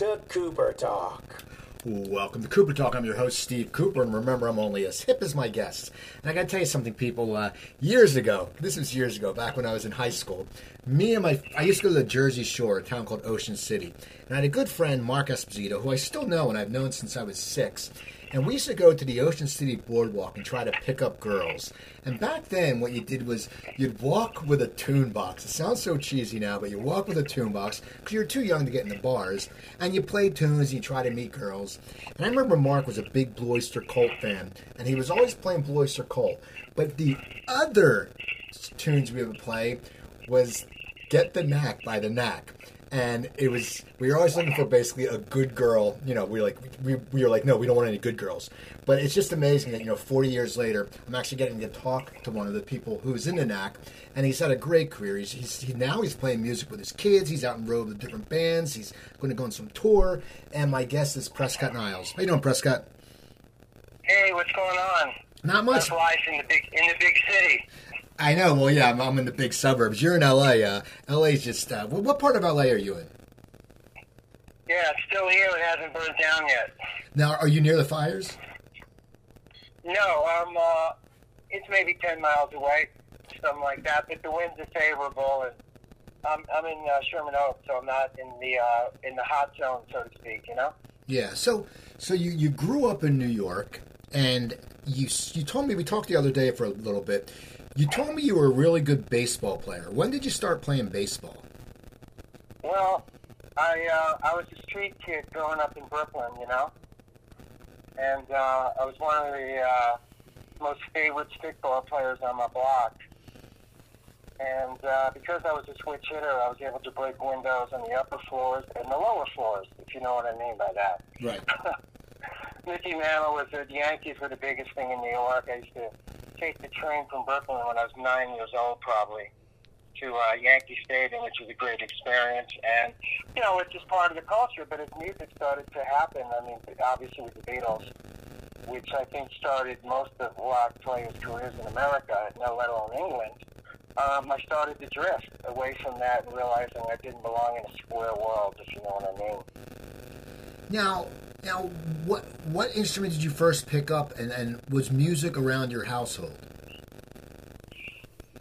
To Cooper Talk. Welcome to Cooper Talk. I'm your host, Steve Cooper, and remember, I'm only as hip as my guests. And I got to tell you something, people. Uh, years ago, this was years ago, back when I was in high school, me and my, I used to go to the Jersey Shore, a town called Ocean City. And I had a good friend, Mark Esposito, who I still know and I've known since I was six. And we used to go to the Ocean City boardwalk and try to pick up girls. And back then, what you did was you'd walk with a tune box. It sounds so cheesy now, but you walk with a tune box because you're too young to get in the bars. And you play tunes and you try to meet girls. And I remember Mark was a big Blue Oyster Cult fan, and he was always playing Blue Oyster Cult. But the other tunes we would play was Get the Knack by the Knack and it was we were always looking for basically a good girl. You know, we were like we, we were like, no, we don't want any good girls. But it's just amazing that you know, 40 years later, I'm actually getting to talk to one of the people who's in the knack, and he's had a great career. He's, he's he, now he's playing music with his kids. He's out in road with different bands. He's going to go on some tour. And my guest is Prescott Niles. How you doing, Prescott? Hey, what's going on? Not much. That's life in the big in the big city. I know. Well, yeah, I'm, I'm in the big suburbs. You're in LA. Uh, LA's just. Uh, what part of LA are you in? Yeah, it's still here. It hasn't burned down yet. Now, are you near the fires? No, um, uh, it's maybe ten miles away, something like that. But the winds are favorable, and I'm I'm in uh, Sherman Oaks, so I'm not in the uh, in the hot zone, so to speak. You know. Yeah. So, so you you grew up in New York, and you you told me we talked the other day for a little bit. You told me you were a really good baseball player. When did you start playing baseball? Well, I uh, I was a street kid growing up in Brooklyn, you know, and uh, I was one of the uh, most favorite stickball players on my block. And uh, because I was a switch hitter, I was able to break windows on the upper floors and the lower floors, if you know what I mean by that. Right. Mickey Mantle was the Yankees were the biggest thing in New York. I used to take the train from Brooklyn when I was nine years old, probably, to uh, Yankee Stadium, which was a great experience. And you know, it's just part of the culture. But as music started to happen, I mean, obviously with the Beatles, which I think started most of rock players' careers in America, no let alone England. Um, I started to drift away from that and realizing I didn't belong in a square world, if you know what I mean. Now, now, what what instrument did you first pick up, and, and was music around your household?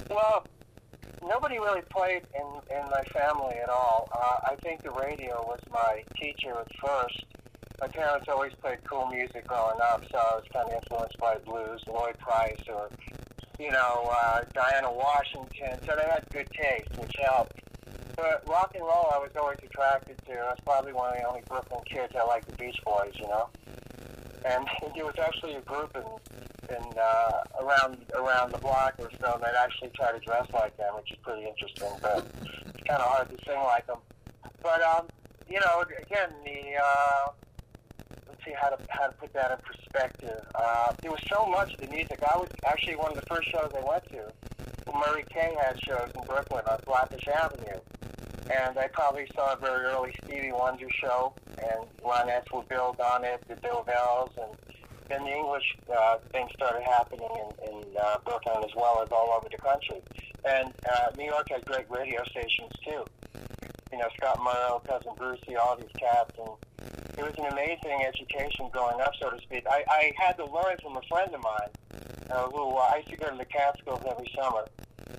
Well, nobody really played in, in my family at all. Uh, I think the radio was my teacher at first. My parents always played cool music growing up, so I was kind of influenced by blues, Lloyd Price, or, you know, uh, Dinah Washington. So they had good taste, which helped. But rock and roll, I was always attracted to. I was probably one of the only Brooklyn kids that liked the Beach Boys, you know. And there was actually a group in, in uh, around around the block or so that actually tried to dress like them, which is pretty interesting. But it's kind of hard to sing like them. But um, you know, again, the uh, let's see how to how to put that in perspective. Uh, there was so much of the music. I was actually one of the first shows I went to. Murray Kay had shows in Brooklyn on Flatbush Avenue and I probably saw a very early Stevie Wonder show, and Ronettes would build on it, the Dovells, and then the English uh, thing started happening in, in uh, Brooklyn as well as all over the country. And uh, New York had great radio stations too. You know, Scott Murrow, Cousin Brucey, all these cats, and it was an amazing education growing up, so to speak. I, I had to learn from a friend of mine, uh, who uh, I used to go to the Catskills every summer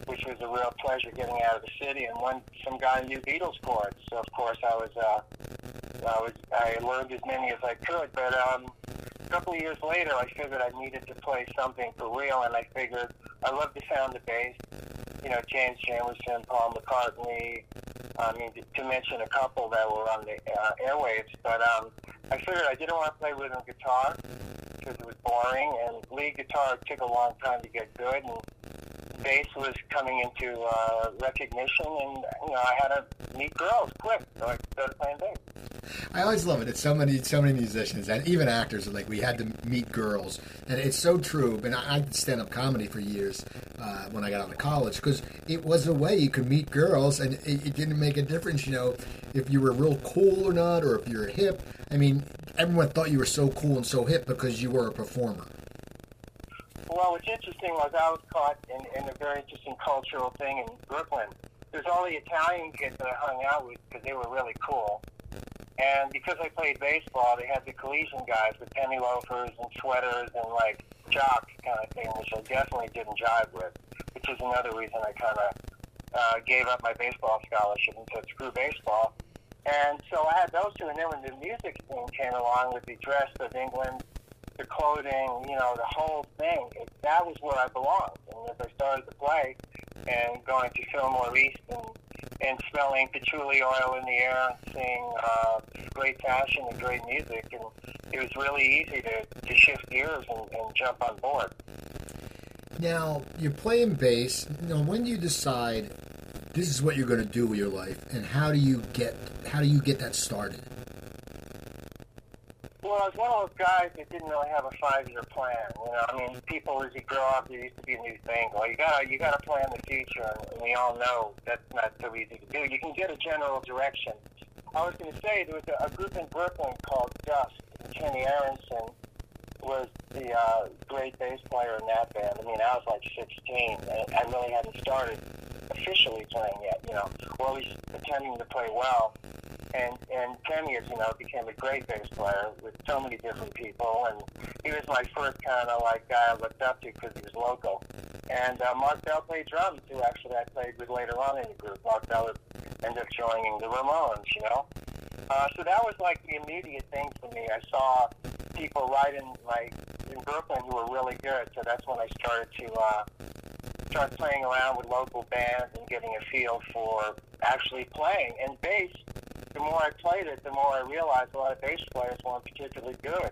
which was a real pleasure getting out of the city. And one, some guy knew Beatles chords, so of course I was, uh, I was, I learned as many as I could. But um, a couple of years later, I figured I needed to play something for real, and I figured I love the sound of bass. You know, James Jamerson, Paul McCartney. I mean, to, mention a couple that were on the uh, airwaves. But um, I figured I didn't want to play rhythm guitar because it was boring, and lead guitar took a long time to get good. And bass was coming into uh, recognition, and you know I had to meet girls quick, so I started playing bass. I always love it. It's so many, so many musicians and even actors like we had to meet girls, and it's so true. And I, I did stand up comedy for years uh, when I got out of college because it was a way you could meet girls, and it, it didn't make a difference, you know, if you were real cool or not, or if you were hip. I mean, everyone thought you were so cool and so hip because you were a performer. Well, what's interesting was I was caught in, in a very interesting cultural thing in Brooklyn. there's all the Italian kids that I hung out with because they were really cool. And because I played baseball, they had the collegiate guys with penny loafers and sweaters and like jock kind of thing, which I definitely didn't jive with, which is another reason I kind of uh, gave up my baseball scholarship and said screw baseball. And so I had those two, and then when the music scene came along with the dress of England, the clothing, you know, the whole thing, it, that was where I belonged. And as I started to play and going to Fillmore East and, and smelling patchouli oil in the air and seeing uh, great fashion and great music, and it was really easy to, to shift gears and, and jump on board. Now you're playing bass. You know, when do you decide this is what you're going to do with your life, and how do you get how do you get that started? Well, I was one of those guys that didn't really have a five-year plan. You know, I mean, people as you grow up, there used to be a new thing. Well, you got to you got to plan the future, and we all know that's not so easy to do. You can get a general direction. I was going to say there was a, a group in Brooklyn called Dust. Kenny Aronson was the uh, great bass player in that band. I mean, I was like 16, and I really hadn't started officially playing yet. You know, or at least attempting to play well and and Kenny, as you know, became a great bass player with so many different people, and he was my first kind of like guy I looked up to because he was local. And uh, Mark Bell played drums, who actually I played with later on in the group. Mark Bell ended up joining the Ramones, you know. Uh, so that was like the immediate thing for me. I saw people right in my in Brooklyn who were really good, so that's when I started to uh, start playing around with local bands and getting a feel for actually playing. And bass the more I played it, the more I realized a lot of bass players weren't particularly good.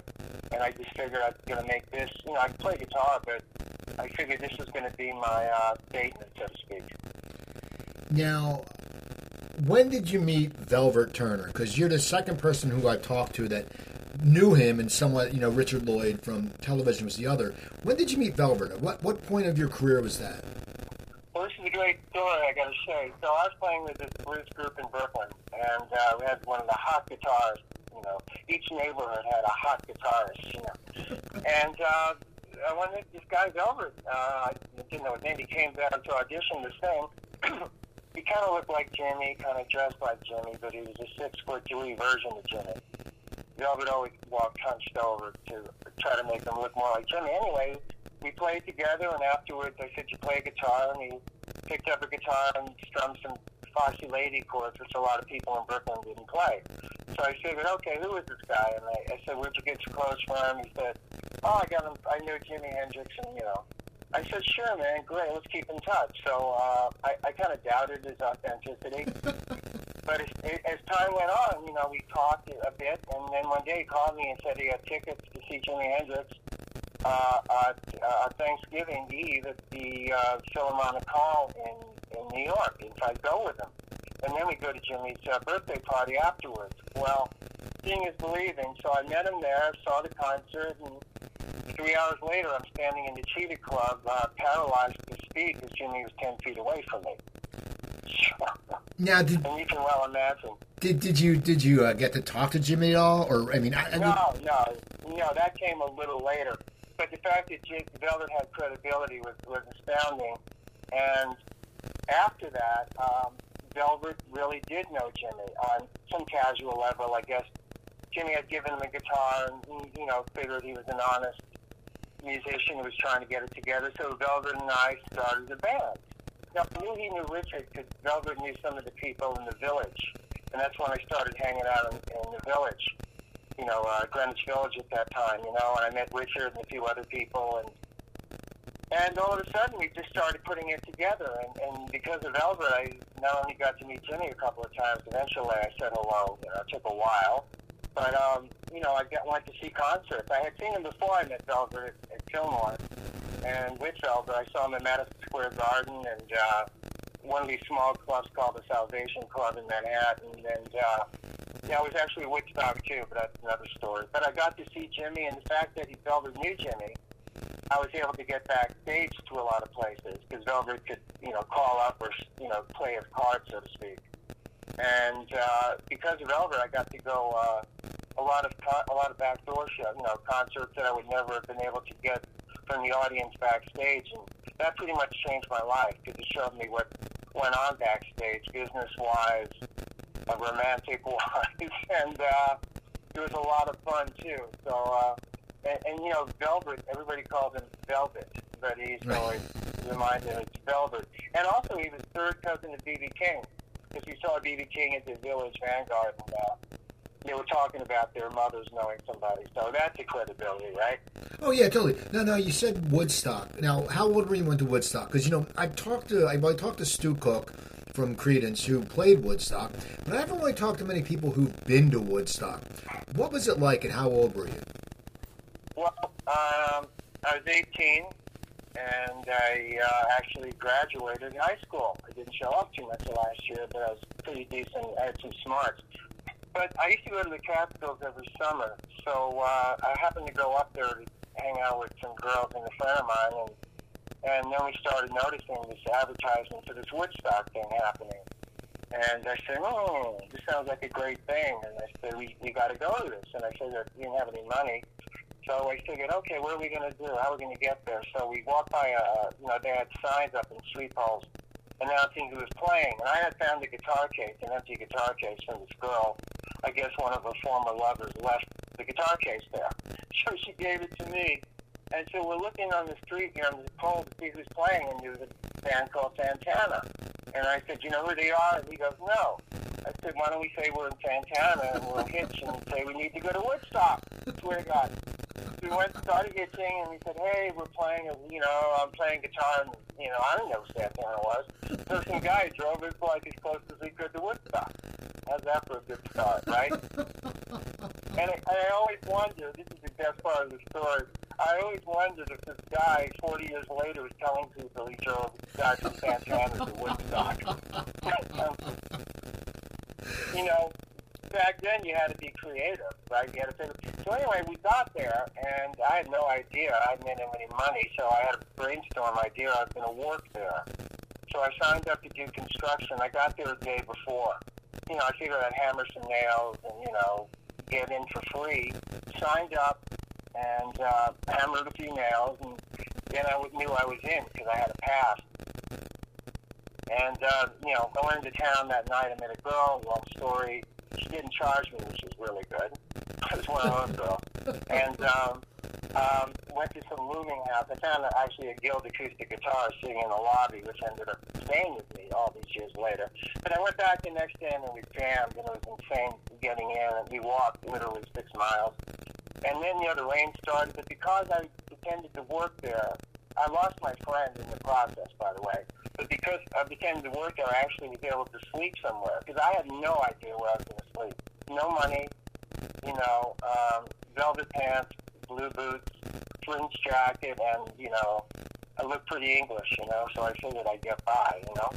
And I just figured I was going to make this, you know, I play guitar, but I figured this was going to be my uh, statement, so to speak. Now, when did you meet Velvet Turner? Because you're the second person who I've talked to that knew him and somewhat, you know, Richard Lloyd from television was the other. When did you meet Velvet? At what, what point of your career was that? This a great story, I got to say. So I was playing with this blues group in Brooklyn, and uh, we had one of the hot guitars. You know, each neighborhood had a hot guitarist. You know, and uh, when this guy's over, uh, I didn't know his name. He came down to audition to sing. he kind of looked like Jimi, kind of dressed like Jimi, but he was a six foot three version of Jimi. Velvet always walked hunched over to try to make him look more like Jimi. Anyway, we played together, and afterwards I said, "You play guitar?" And he picked up a guitar and strummed some Foxy Lady chords, which a lot of people in Brooklyn didn't play. So I figured, okay, who is this guy? And I, I said, where'd you get your clothes from? He said, oh, I got him. I knew Jimi Hendrix, and you know. I said, sure, man, great, let's keep in touch. So uh, I, I kind of doubted his authenticity. but as, as time went on, you know, we talked a bit, and then one day he called me and said he had tickets to see Jimi Hendrix uh, uh, uh, Thanksgiving Eve at the uh, Philharmonic Hall in, in New York, if I go with him. And then we go to Jimi's uh, birthday party afterwards. Well, seeing is believing, so I met him there, saw the concert, and three hours later I'm standing in the Cheetah Club, uh, paralyzed to speak because Jimi was 10 feet away from me. Now, did, and you can well imagine. Did did you did you uh, get to talk to Jimi at all, or I mean, I, I no, no, no, that came a little later. But the fact that Jake Velvet had credibility was, was astounding. And after that, um, Velvet really did know Jimi on some casual level. I guess Jimi had given him a guitar and, he, you know, figured he was an honest musician who was trying to get it together. So Velvet and I started a band. Now, I knew he knew Richard because Velvet knew some of the people in the village. And that's when I started hanging out in, in the village you know, uh, Greenwich Village at that time, you know, and I met Richard and a few other people, and and all of a sudden we just started putting it together. And, and because of Velvet, I not only got to meet Jimi a couple of times. Eventually, I said hello. You know, it took a while, but um, you know, I got, went to see concerts. I had seen him before I met Velvet at, at Fillmore, and with Velvet, I saw him at Madison Square Garden and uh, one of these small clubs called the Salvation Club in Manhattan, and. Uh, yeah, I was actually at Woodstock too, but that's another story. But I got to see Jimi, and the fact that he Velvet knew Jimi, I was able to get backstage to a lot of places because Velvet could, you know, call up or you know play his card, so to speak. And uh, because of Velvet, I got to go uh, a lot of con- a lot of backdoor shows, you know, concerts that I would never have been able to get from the audience backstage, and that pretty much changed my life because it showed me what went on backstage, business wise, uh, romantic wise, and uh, it was a lot of fun too. So, uh, and, and you know, Velvet, everybody calls him Velvet, but he's Right. always reminded it's Velvet. And also, he was third cousin to B.B. King, because we saw B.B. King at the Village Vanguard, and uh, they were talking about their mothers knowing somebody. So that's a credibility, right? Oh yeah, totally. No, no, you said Woodstock. Now, how old were you when you went to Woodstock? Because you know, I talked to I, I talked to Stu Cook from Creedence who played Woodstock, but I haven't really talked to many people who've been to Woodstock. What was it like, and how old were you? Well, um, I was 18, and I uh, actually graduated high school. I didn't show up too much last year, but I was pretty decent. I had some smarts. But I used to go to the Catskills every summer, so uh, I happened to go up there to hang out with some girls and a friend of mine, and and then we started noticing this advertisement for this Woodstock thing happening. And I said, oh, this sounds like a great thing. And I said, we, we got to go to this. And I said, we didn't have any money. So I figured, okay, what are we going to do? How are we going to get there? So we walked by, a, you know, they had signs up in street poles announcing who was playing. And I had found a guitar case, an empty guitar case from this girl. I guess one of her former lovers left the guitar case there. So she gave it to me. And so we're looking on the street here on the pole to see who's playing, and there was a band called Santana. And I said, you know who they are? And he goes, no. I said, why don't we say we're in Santana and we'll hitch and say we need to go to Woodstock? I Swear to God. We went, started hitching, and we said, hey, we're playing, you know, I'm playing guitar, and, you know, I didn't know who Santana was. So some guy drove us like as close as we could to Woodstock. How's that for a good start, right? And I, I always wonder, this is the best part of the story, I always wondered if this guy, 40 years later, was telling people he drove guys from Santana to Woodstock. you know, back then you had to be creative, right? You had to think. So anyway, we got there, and I had no idea. I didn't have any money, so I had a brainstorm idea. I was going to work there. So I signed up to do construction. I got there a day before. You know, I figured I'd hammer some nails and, you know, get in for free. Signed up and uh, hammered a few nails, and then I knew I was in because I had a pass. And, uh, you know, went into town that night. I met a girl, long story. She didn't charge me, which was really good. I was one of those girls. And um, um, went to some rooming house. I found actually a Guild acoustic guitar sitting in the lobby, which ended up staying with me all these years later. But I went back the next day and we jammed, and it was insane getting in. And we walked literally six miles. And then, you know, the rain started. But because I pretended to work there, I lost my friend in the process, by the way. But because I pretended to work there, I actually was able to sleep somewhere because I had no idea where I was going to sleep. No money, you know, um, velvet pants, blue boots, fringe jacket, and you know, I look pretty English, you know, so I figured I'd get by, you know.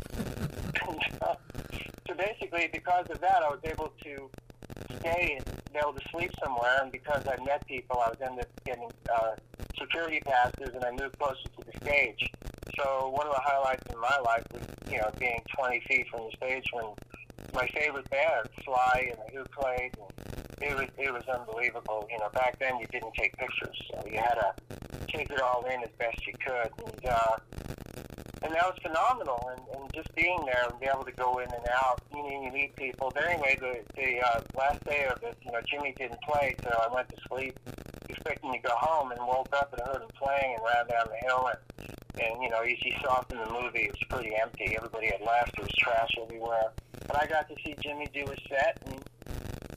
so basically, because of that, I was able to stay and be able to sleep somewhere, and because I met people, I was ended up getting uh, security passes, and I moved closer to the stage. So one of the highlights in my life was, you know, being 20 feet from the stage when my favorite band, Sly and the Who played. And it was it was unbelievable. You know, back then you didn't take pictures, so you had to take it all in as best you could. And uh, and that was phenomenal. And, and just being there and be able to go in and out, you know, you meet people. But anyway, the the uh, last day of it, you know, Jimi didn't play, so I went to sleep, expecting to go home, and woke up and heard him playing and ran down the hill and. And you know, as you saw it in the movie, it was pretty empty. Everybody had left. There was trash everywhere. But I got to see Jimi do his set, and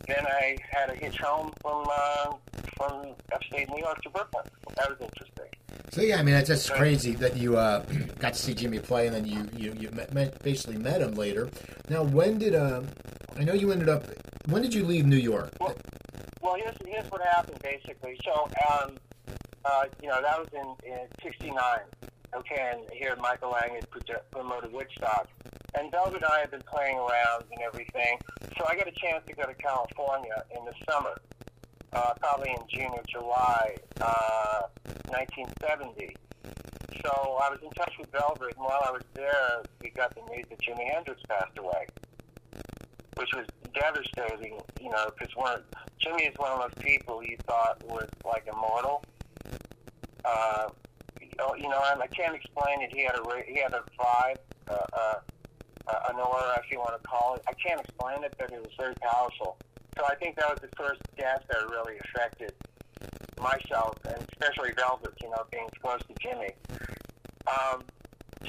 then I had to hitch home from uh, from upstate New York to Brooklyn. That was interesting. So yeah, I mean that's just crazy that you uh, got to see Jimi play, and then you you, you met, basically met him later. Now, when did uh, I know you ended up? When did you leave New York? Well, well here's here's what happened basically. So, um, uh, you know, that was in in '69. Okay, and here Michael Lang had promoted Woodstock, and Velvet and I had been playing around and everything. So I got a chance to go to California in the summer, uh, probably in June or July, uh, 1970. So I was in touch with Velvet, and while I was there, we got the news that Jimi Hendrix passed away, which was devastating, you know, because Jimi is one of those people you thought was like immortal. Uh, you know, I can't explain it. He had a he had a vibe, uh, uh, uh, an aura, if you want to call it. I can't explain it, but it was very powerful. So I think that was the first guest that really affected myself, and especially Velvet, you know, being close to Jimi. Um,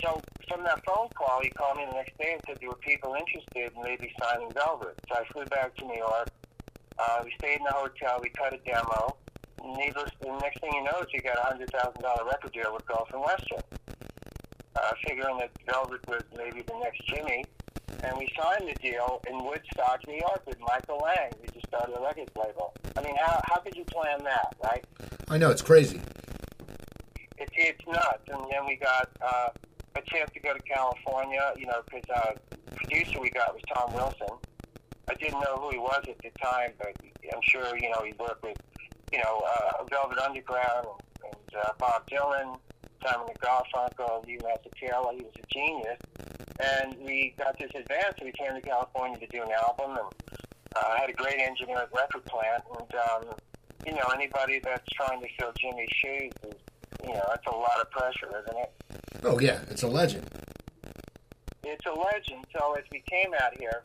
so from that phone call, he called me the next day and said there were people interested in maybe signing Velvet. So I flew back to New York. Uh, we stayed in the hotel. We cut a demo. Needless, the next thing you know is you got a hundred thousand dollar record deal with Gulf and Western. Uh, figuring that Velvet was maybe the next Jimi, and we signed the deal in Woodstock, New York, with Michael Lang. We just started a record label. I mean, how how could you plan that, right? I know it's crazy. It's it's nuts. And then we got uh, a chance to go to California, you know, because uh, producer we got was Tom Wilson. I didn't know who he was at the time, but I'm sure you know he worked with you know uh, Velvet Underground and, and uh, Bob Dylan, Simon and Garfunkel, Hugh Masekela. He was a genius, and we got this advance. So we came to California to do an album, and uh, had a great engineer at record plant, and um, you know anybody that's trying to fill Jimi's shoes is you know that's a lot of pressure, isn't it? Oh yeah, it's a legend. it's a legend. So as we came out here,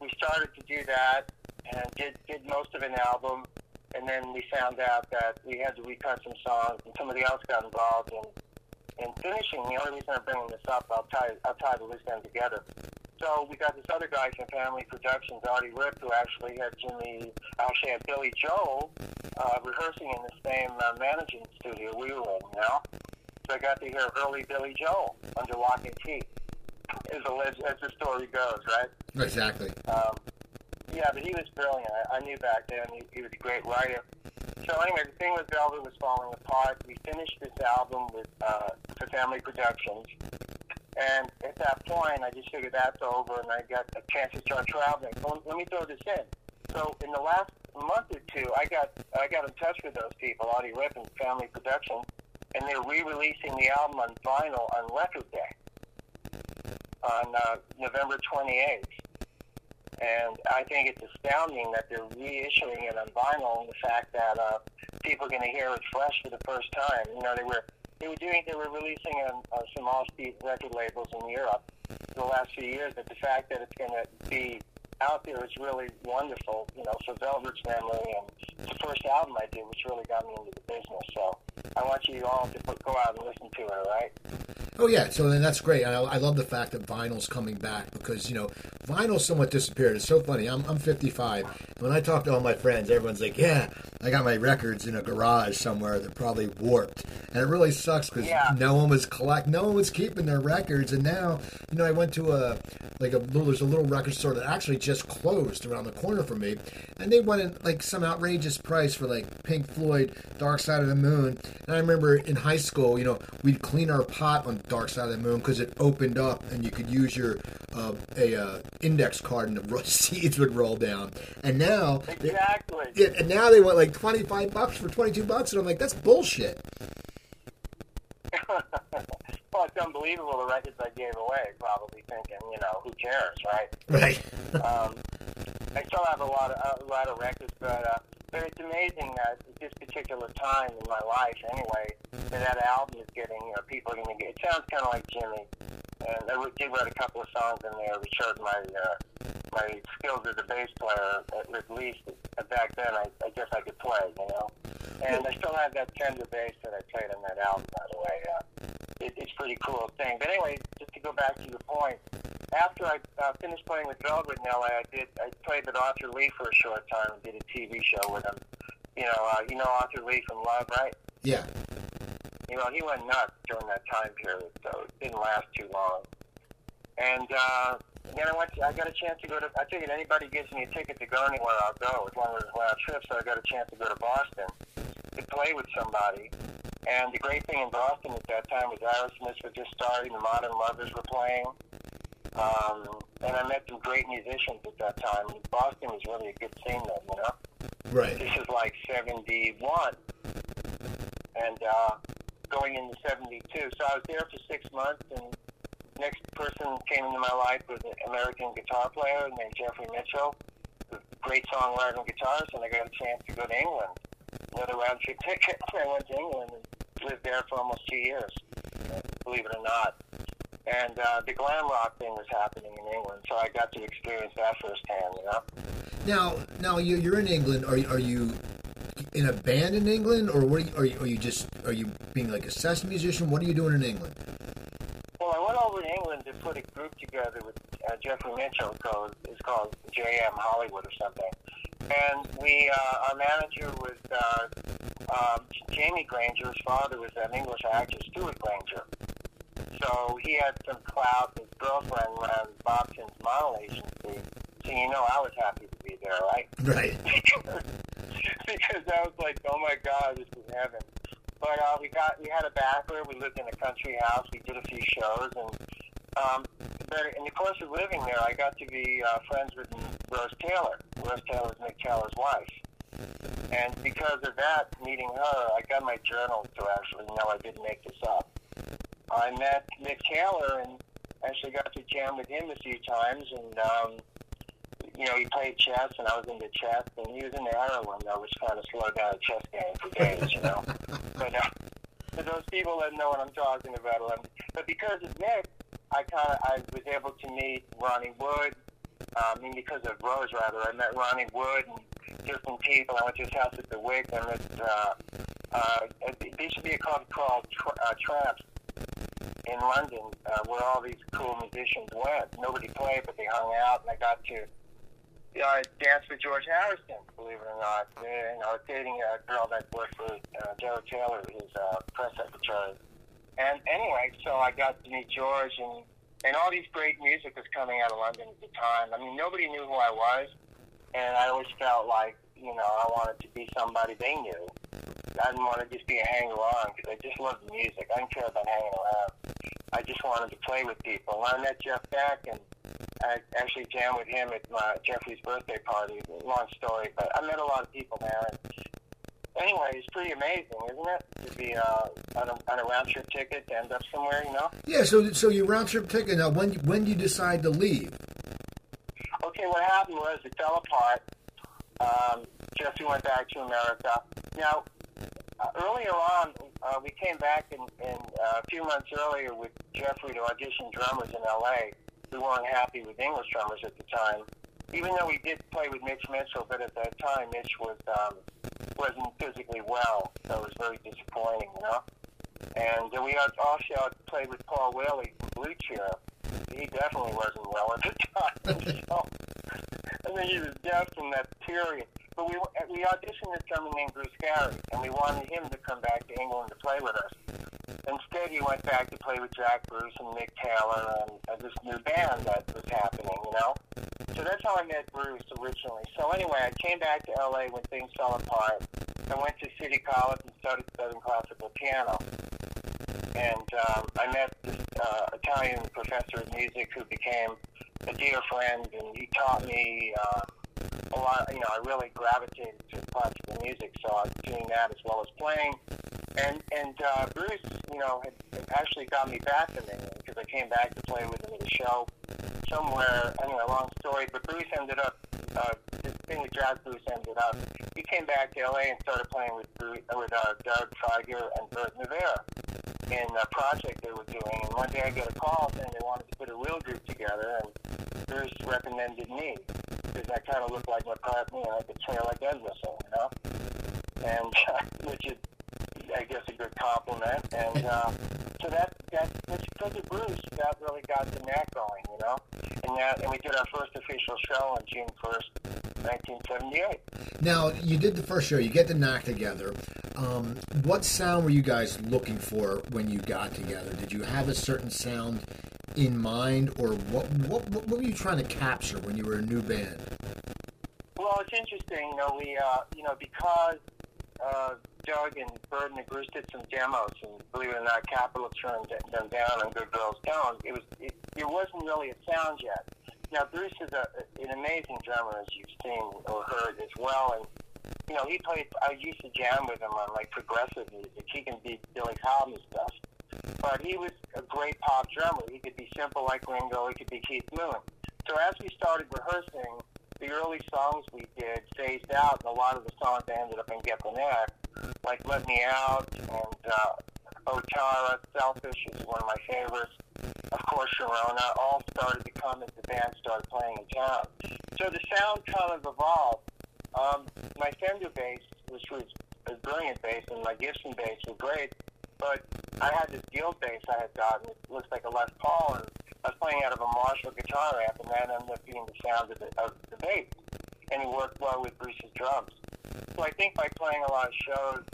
we started to do that and did did most of an album, and then we found out that we had to recut some songs, and somebody else got involved in in finishing. The only reason I'm bringing this up, I'll tie I'll tie the loose end together. So we got this other guy from Family Productions, Artie Ripp, who actually had Jimmy, actually had Billy Joel uh, rehearsing in the same uh, managing studio we were in, you know? So I got to hear early Billy Joel under lock and key, as, a, leg- as the story goes, right? Exactly. Um, yeah, but he was brilliant. I, I knew back then he, he was a great writer. So anyway, the thing with Velvet was falling apart. We finished this album with uh, for Family Productions, and at that point, I just figured that's over, and I got a chance to start traveling. So let me throw this in. So in the last month or two, I got I got in touch with those people, Artie Ripp and Family Productions, and they're re-releasing the album on vinyl on Record Day on uh, November 28th. And I think it's astounding that they're reissuing it on vinyl, and the fact that uh, people are going to hear it fresh for the first time. You know, they were they were doing they were releasing on uh, some offbeat record labels in Europe for the last few years, but the fact that it's going to be out there is really wonderful. You know, for Velvet's memory, and the first album I did, which really got me into the business. So I want you all to go out and listen to it. All right. Oh yeah, so then that's great. I, I love the fact that vinyl's coming back because you know vinyl somewhat disappeared. It's so funny. I'm I'm 55. When I talk to all my friends, everyone's like, "Yeah, I got my records in a garage somewhere that probably warped," and it really sucks because Yeah. no one was collect, no one was keeping their records. And now, you know, I went to a like a little, there's a little record store that actually just closed around the corner from me, and they wanted like some outrageous price for like Pink Floyd, Dark Side of the Moon. And I remember in high school, you know, we'd clean our pot on Dark Side of the Moon because it opened up and you could use your uh, a uh, index card and the seeds would roll down. And now, they- Exactly. yeah, and now they want like twenty five bucks for twenty two bucks, and I'm like, that's bullshit. well, it's unbelievable the records I gave away. Probably thinking, you know, who cares, right? Right. Um, I still have a lot of a lot of records, but uh, but it's amazing that at this particular time in my life, anyway, that that album is getting. You know, people are going to get. It sounds kind of like Jimi, and I did write a couple of songs in there which showed my uh, my skills as a bass player. At, least back then, I, I guess I could play. You know, and I still have that Fender bass that I played on that album. By the way, uh, it, it's pretty cool thing. But anyway, just to go back to your point, after I uh, finished playing with Velvet in LA, I did I played with Arthur Lee for a short time and did a TV show with him. You know, uh, you know Arthur Lee from Love, right? Yeah. You know, he went nuts during that time period, so it didn't last too long. And uh, then I went. To, I got a chance to go to. I figured anybody gives me a ticket to go anywhere, I'll go as long as it's round trip. So I got a chance to go to Boston to play with somebody. And the great thing in Boston at that time was Aerosmith were just starting, the Modern Lovers were playing. Um, and I met some great musicians at that time. Boston was really a good scene then, you know? Right. This is like 71. And uh, going into 72. So I was there for six months, and next person came into my life was an American guitar player named Jeffrey Mitchell, a great songwriter and guitarist, and I got a chance to go to England. Another round trip ticket. I went to England and lived there for almost two years, believe it or not. and uh, the glam rock thing was happening in England, so I got to experience that firsthand. You know. Now, now you, you're in England. Are are you in a band in England, or what? Are you, are you, are you just are you being like a session musician? What are you doing in England? Well, I went over to England to put a group together with uh, Jeffrey Mitchell. Called it's called JM Hollywood or something. And we, uh, our manager was uh, um, Jamie Granger. His father was an English actor, Stewart Granger. So he had some clout. His girlfriend ran Bobson's model agency. So you know, I was happy to be there, right? Right. because I was like, oh my god, this is heaven. But uh, we got we had a backer. We lived in a country house. We did a few shows, and um, but in the course of living there, I got to be uh, friends with Rose Taylor. Rose Taylor was Mick Taylor's wife, and because of that, meeting her, I got my journal to actually know I didn't make this up. I met Mick Taylor and actually got to jam with him a few times, and um, you know, he played chess, and I was into chess, and he was into heroin, though, which kind of slowed down a chess game for days, you know. but uh, for those people that know what I'm talking about, um, but because of Mick, I kind of I was able to meet Ronnie Wood. Uh, I mean, because of Rose, rather, I met Ronnie Wood and different people. I went to his house at the Wick. I met. Uh, uh, there used to be a club called Tra- uh, Tramps in London, uh, where all these cool musicians went. Nobody played, but they hung out, and I got to I danced with George Harrison, believe it or not. Uh, know, I was dating a girl that worked for uh, Joe Taylor, his uh, press secretary. And anyway, so I got to meet George, and and all these great music was coming out of London at the time. I mean, nobody knew who I was, and I always felt like you know I wanted to be somebody they knew. I didn't want to just be a hanger on because I just loved the music. I didn't care about hanging around. I just wanted to play with people. And I met Jeff Beck, and I actually jammed with him at my Jeffrey's birthday party. Long story, but I met a lot of people there. And anyway, it's pretty amazing, isn't it, to be uh, on, a, on a round trip ticket to end up somewhere, you know? Yeah. So so you round trip ticket. Now, when when do you decide to leave? Okay, what happened was it fell apart. Um, Jeffrey went back to America. Now, uh, earlier on, uh, we came back in, in uh, a few months earlier with Jeffrey to audition drummers in L.A. We weren't happy with English drummers at the time, even though we did play with Mitch Mitchell. But at that time, Mitch was um, wasn't physically well, so it was very disappointing, you know. And we also played with Paul Whaley from Blue Cheer. He definitely wasn't well at the time. so, I mean, he was deaf from that period. But we we auditioned this drummer named Bruce Gary, and we wanted him to come back to England to play with us. Instead, he went back to play with Jack Bruce and Mick Taylor and uh, this new band that was happening, you know. So that's how I met Bruce originally. So anyway, I came back to LA when things fell apart. I went to City College and started studying classical piano. And um, I met this uh, Italian professor of music who became a dear friend, and he taught me uh, a lot. You know, I really gravitated to classical music, so I was doing that as well as playing. And and uh, Bruce, you know, had actually got me back in England because I came back to play with him at a show somewhere. Anyway, long story. But Bruce ended up. Uh, the thing with Jazz Bruce ended up. He came back to LA and started playing with Bruce, with uh, Doug Fieger and Berton Averre in a project they were doing. And one day I get a call saying they wanted to put a real group together, and Bruce recommended me because I kind of looked like McCartney and I could play like Entwistle, you know, and which is I guess a good compliment. And uh, so that that it's because of Bruce that really got the knack going, you know. And that and we did our first official show on June first, nineteen seventy eight. Now you did the first show. You get the Knack together. Um, what sound were you guys looking for when you got together? Did you have a certain sound in mind, or what? What, what were you trying to capture when you were a new band? Well, it's interesting, you know, we, uh, you know, because uh, Doug and Bird and Bruce did some demos, and believe it or not, Capitol turned them down and Good Girls Down. It was, it, it wasn't really a sound yet. Now, Bruce is a, an amazing drummer, as you've seen or heard as well, and you know, he played. I used to jam with him on like progressive music. He can beat Billy Cobham stuff, but he was a great pop drummer. He could be simple like Ringo. He could be Keith Moon. So as we started rehearsing, the early songs we did phased out, and a lot of the songs ended up in Get the Knack, like Let Me Out and uh, Oh Tara, Selfish is one of my favorites. Of course Sharona, all started to come as the band started playing in town. So the sound kind of evolved. Um, my Fender bass, which was a brilliant bass, and my Gibson bass was great, but I had this Guild bass I had gotten. It looks like a Les Paul, and I was playing out of a Marshall guitar amp, and that ended up being the sound of the, of the bass. And it worked well with Bruce's drums. So I think by playing a lot of shows,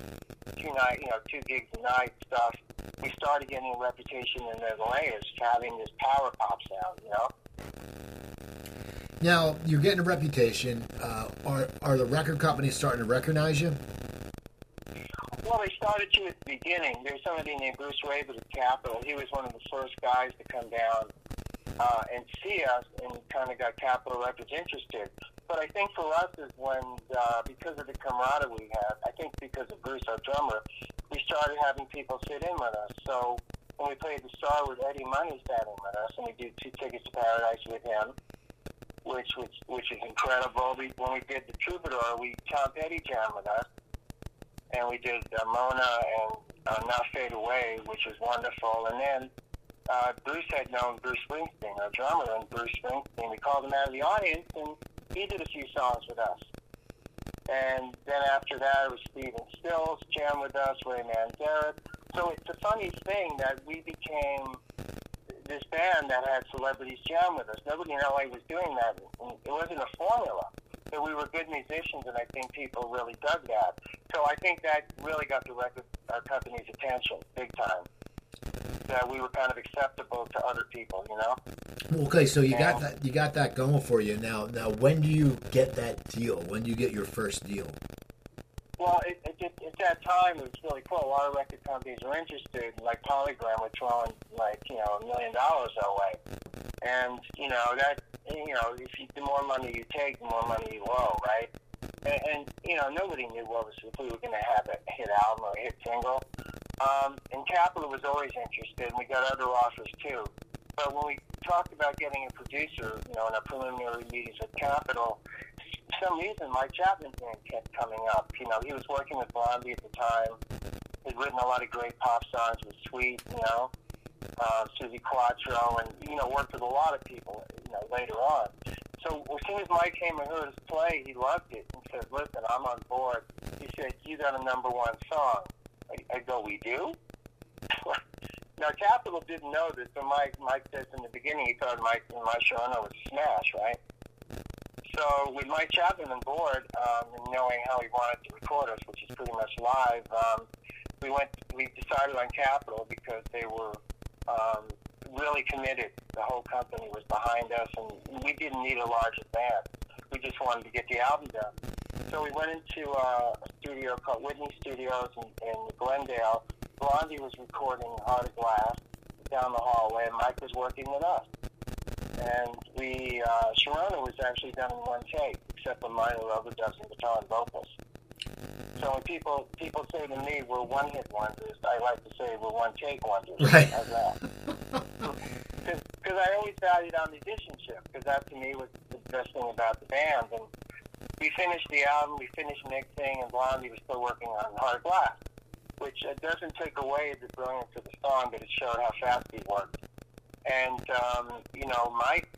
two night, you know, two gigs a night stuff, we started getting a reputation in the layers, having this power pop sound, you know. Now you're getting a reputation. Uh, are are the record companies starting to recognize you? Well, started to at the beginning. There was somebody named Bruce Raber at Capitol. He was one of the first guys to come down uh, and see us and kind of got Capitol Records interested. But I think for us is when, uh, because of the camaraderie we have, I think because of Bruce, our drummer, we started having people sit in with us. So when we played the Star with Eddie Money sat in with us, and we did two tickets to Paradise with him, which which which is incredible. We, when we did the Troubadour, we Tom Petty jammed with us, and we did uh, Mona and uh, Not Fade Away, which was wonderful. And then uh, Bruce had known Bruce Springsteen, our drummer, and Bruce Springsteen. We called him out of the audience, and he did a few songs with us. And then after that, it was Stephen Stills jam with us, Ray Manzarek. So it's a funny thing that we became this band that had celebrities jam with us. Nobody in LA was doing that. It wasn't a formula. But we were good musicians, and I think people really dug that. So I think that really got the record our company's attention big time. That we were kind of acceptable to other people, you know. Okay, so you got that you got that going for you now. Now, when do you get that deal? When do you get your first deal? Well, it, it, it, at that time, it was really cool. A lot of record companies were interested. Like Polygram was throwing like you know a million dollars our way, and you know that you know if you, the more money you take, the more money you owe, right? And, and you know nobody knew what was if we were going to have a hit album or a hit single. Um, and Capitol was always interested, and we got other offers too. But when we talked about getting a producer, you know, in our preliminary meetings with Capitol, for some reason Mike Chapman's name kept coming up. You know, he was working with Blondie at the time. He'd written a lot of great pop songs with Sweet, you know, uh, Suzi Quatro, and you know, worked with a lot of people, you know, later on. So as soon as Mike came and heard us play, he loved it and said, "Listen, I'm on board." He said, "You got a number one song." I, I go, "We do." now Capitol didn't know this, so Mike Mike says in the beginning he thought Mike My Sharona was smash, right? So with Mike Chapman on board, um, and knowing how he wanted to record us, which is pretty much live, um, we went. We decided on Capitol because they were um, really committed. The whole company was behind us, and we didn't need a larger band. We just wanted to get the album done. So we went into uh, a studio called Whitney Studios in, in Glendale. Blondie was recording Heart of Glass down the hallway, and Mike was working with us. And we, uh, Sharona was actually done in one take, except for minor overdubs and guitar and vocals. So when people people say to me we're one hit wonders, I like to say we're one take wonders. Right. How's that? Because I always valued our musicianship, because that to me was the best thing about the band. And we finished the album, we finished mixing, and Blondie was still working on Hard Glass, which uh, doesn't take away the brilliance of the song, but it showed how fast he worked. And, um, you know, Mike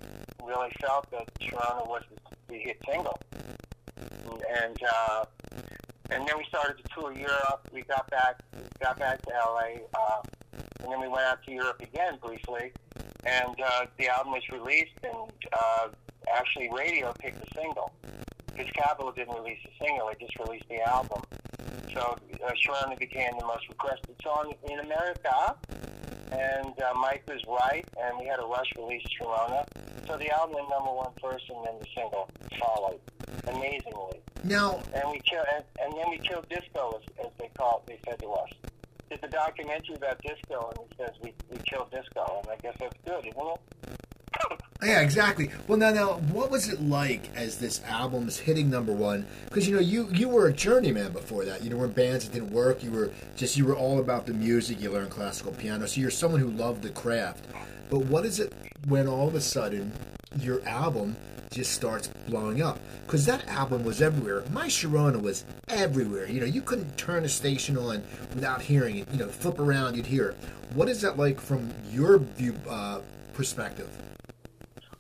really felt that Toronto was the hit single. And, uh, and then we started to tour Europe. We got back, got back to LA, uh, and then we went out to Europe again briefly. And uh, the album was released, and uh, actually, radio picked the single because Capitol didn't release the single; they just released the album. So uh, Sharona became the most requested song in America, and uh, Mike was right, and we had a rush release Sharona. So the album went number one first, and then the single followed amazingly. Now, And we killed, and, and then we killed disco, as, as they call it. They said to us. There's a documentary about disco, and it says we, we killed disco, and I guess that's good, isn't it? Yeah, exactly. Well, now, now, what was it like as this album's hitting number one? Because you know, you you were a journeyman before that. You know, were in bands that didn't work. You were just you were all about the music. You learned classical piano, so you're someone who loved the craft. But what is it when all of a sudden your album just starts blowing up? Because that album was everywhere. My Sharona was everywhere. You know, you couldn't turn a station on without hearing it. You know, flip around, you'd hear it. What is that like from your view? Uh, perspective?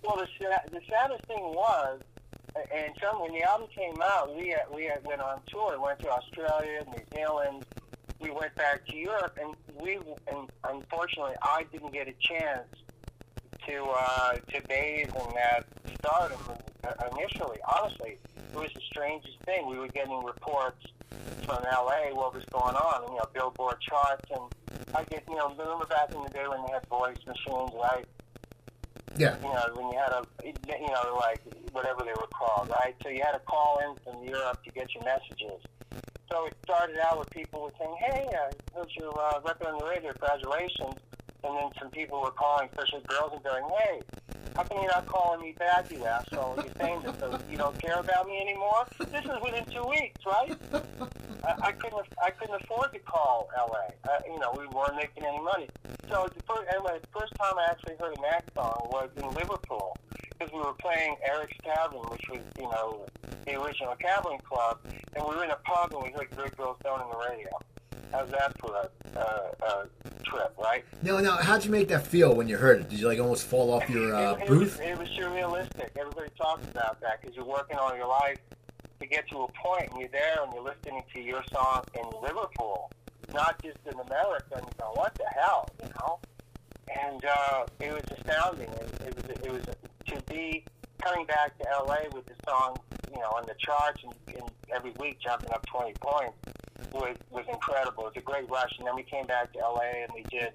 Well, the, sa- the saddest thing was, and some when the album came out, we had, we had went on tour. Went to Australia, New Zealand. We went back to Europe, and we and unfortunately, I didn't get a chance to uh, to bathe in that stardom initially. Honestly, it was the strangest thing. We were getting reports from LA what was going on, and, you know, Billboard charts, and I get, you know, remember back in the day when they had voice machines, right? Yeah. You know, when you had a, you know, like whatever they were called, right? So you had to call in from Europe to get your messages. So it started out with people were saying, "Hey, I heard your uh, record on the radio. Congratulations!" And then some people were calling, especially girls, and going, "Hey, how come you're not calling me back, you asshole? You're famous, so you don't care about me anymore." This is within two weeks, right? I, I couldn't, I couldn't afford to call LA. Uh, you know, we weren't making any money. So the first, anyway, the first time I actually heard a Knack song was in Liverpool because we were playing Eric's Tavern, which was, you know, the original Cavern Club, and we were in a pub and we heard Good Girls Don't on the radio. How's that for a, uh, a trip, right? Now, now, how'd you make that feel when you heard it? Did you like almost fall off your uh, it, it booth? Was, it was surrealistic. Everybody talks about that because you're working all your life to get to a point, and you're there and you're listening to your song in Liverpool, not just in America, and you go, "What the hell?" You know. And uh, it was astounding. It, it was it was to be coming back to LA with the song, you know, on the charts and, and every week jumping up 20 points was was incredible. It was a great rush. And then we came back to LA and we did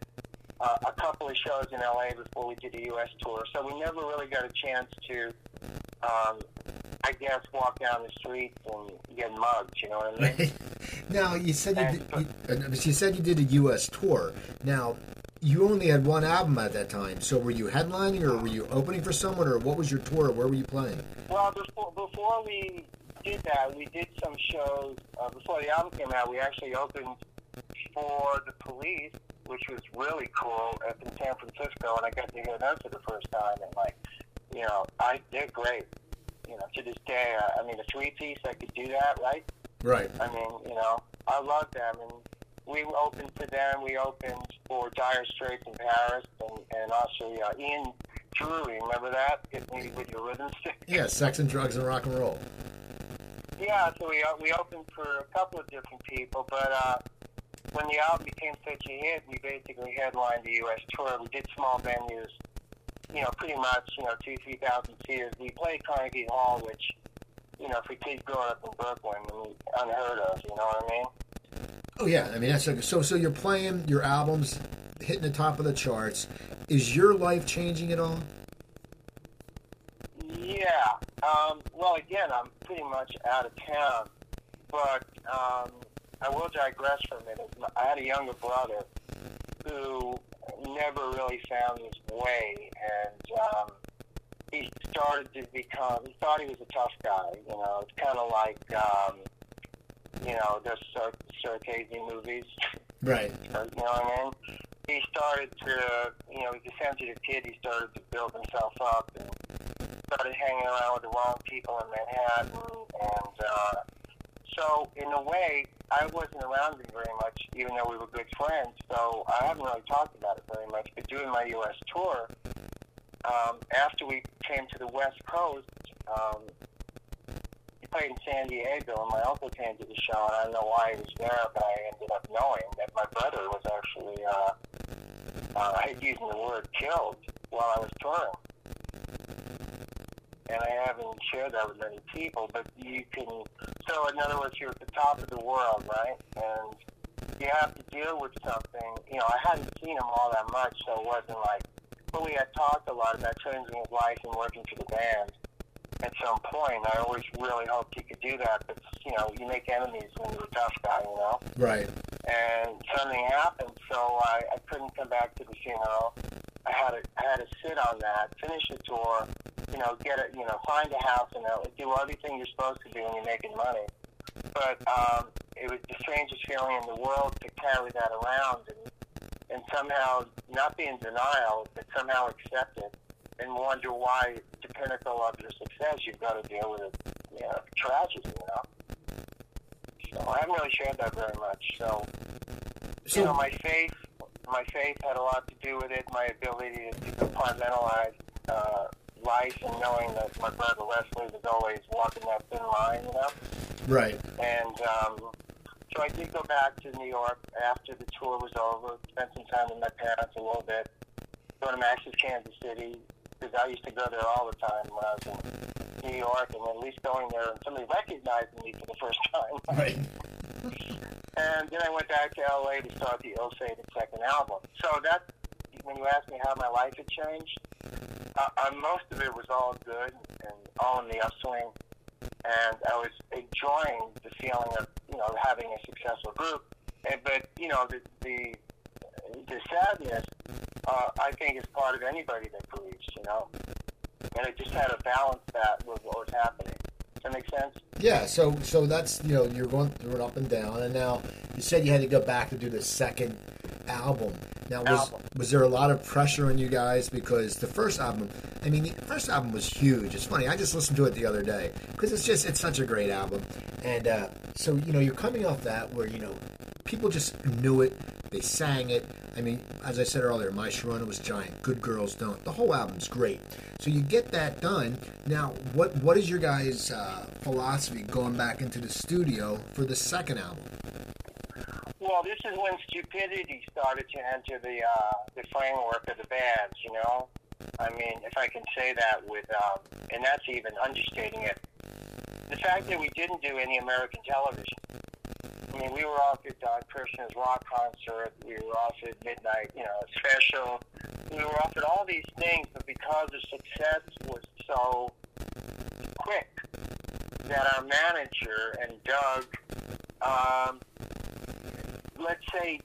uh, a couple of shows in LA before we did a U.S. tour. So we never really got a chance to, um, I guess, walk down the streets and get mugged. You know what I mean? now you said you, did, you, uh, you said you did a U.S. tour. Now you only had one album at that time. So were you headlining or were you opening for someone or what was your tour? Where were you playing? Well, before before we did that, we did some shows. Uh, before the album came out, we actually opened for the Police, which was really cool up in San Francisco, and I got to hear them for the first time. And like, you know, I they're great. You know, to this day, uh, I mean, a three piece, I could do that, right? Right. I mean, you know, I love them, and we opened for them. We opened for Dire Straits in Paris, and, and also uh, Ian Dury. Remember that? Hit me with your rhythm stick. Yeah, sex and drugs and rock and roll. Yeah, so we uh, we opened for a couple of different people, but uh, when the album became such a hit, we basically headlined the U.S. tour. We did small venues, you know, pretty much, you know, two, three thousand seaters. We played Carnegie Hall, which, you know, for kids growing up in Brooklyn, unheard of. You know what I mean? Oh yeah, I mean that's like, so. So you're playing your albums, hitting the top of the charts. Is your life changing at all? Yeah. Um, well, again, I'm pretty much out of town, but um, I will digress for a minute. I had a younger brother who never really found his way, and um, he started to become. He thought he was a tough guy. You know, it's kind of like. Um, you know, the Sir, Scorsese movies. Right. You know what I mean? He started to, you know, he's a sensitive kid. He started to build himself up and started hanging around with the wrong people in Manhattan. And uh, so, in a way, I wasn't around him very much, even though we were good friends. So I haven't really talked about it very much. But doing my U.S. tour, um, after we came to the West Coast, um, played in San Diego, and my uncle came to the show, and I don't know why he was there, but I ended up knowing that my brother was actually, uh, uh, I hate using the word killed while I was touring. And I haven't shared that with many people, but you can, so in other words, you're at the top of the world, right? And you have to deal with something, you know, I hadn't seen him all that much, so it wasn't like, but we had talked a lot about changing his life and working for the band at some point. I always really hoped he could do that, but you know, you make enemies when you're a tough guy, you know. Right. And something happened, so I, I couldn't come back to the funeral. I had to I had to sit on that, finish the tour, you know, get it, you know, find a house and uh, do everything you're supposed to do when you're making money. But um, it was the strangest feeling in the world to carry that around and and somehow not be in denial, but somehow accept it and wonder why the pinnacle of your success you've got to deal with a you know, tragedy, you know. So I haven't really shared that very much. So, So you know, my faith, my faith had a lot to do with it. My ability to compartmentalize uh, life and knowing that my brother Leslie was always walking that thin line, you know. Right. And um, so I did go back to New York after the tour was over. Spent some time with my parents a little bit. Go to Max's Kansas City because I used to go there all the time when I was in New York, and at least going there and somebody recognizing me for the first time. Right. And then I went back to LA to start the Ill-Fated second album. So that, when you ask me how my life had changed, uh, uh, most of it was all good and all in the upswing. And I was enjoying the feeling of, you know, having a successful group. And, but, you know, the, the, the sadness, uh, I think, is part of anybody that grieves, you know. And I just had to balance that with what was happening. Does that make sense? Yeah, so so that's you know you're going through it up and down, and now you said you had to go back to do the second album. Now was Album. was there a lot of pressure on you guys because the first album? I mean, the first album was huge. It's funny. I just listened to it the other day because it's just it's such a great album, and uh, so you know you're coming off that where you know people just knew it, they sang it. I mean, as I said earlier, My Sharona was giant. Good Girls Don't. The whole album's great. So you get that done. Now, what what is your guys' uh, philosophy going back into the studio for the second album? Well, this is when stupidity started to enter the uh, the framework of the bands. You know, I mean, if I can say that with, um, and that's even understating it. The fact that we didn't do any American television. Mean, we were off at Don Kirshner's rock concert. We were off at Midnight, you know, special. We were off at all these things, but because the success was so quick, that our manager and Doug, um, let's say,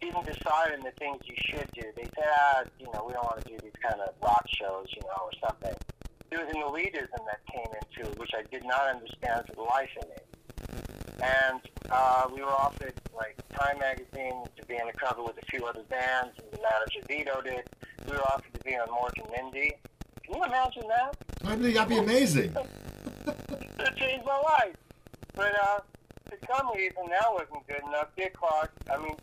didn't decide on the things you should do. They said, ah, you know, we don't want to do these kind of rock shows, you know, or something. There was an elitism that came into it, which I did not understand for the life of me. And uh, we were offered, like, Time Magazine to be on the cover with a few other bands, and the manager vetoed it. We were offered to be on Mork and Mindy. Can you imagine that? I think that'd be amazing. it changed my life. But uh, for some reason, that wasn't good enough. Dick Clark, I mean,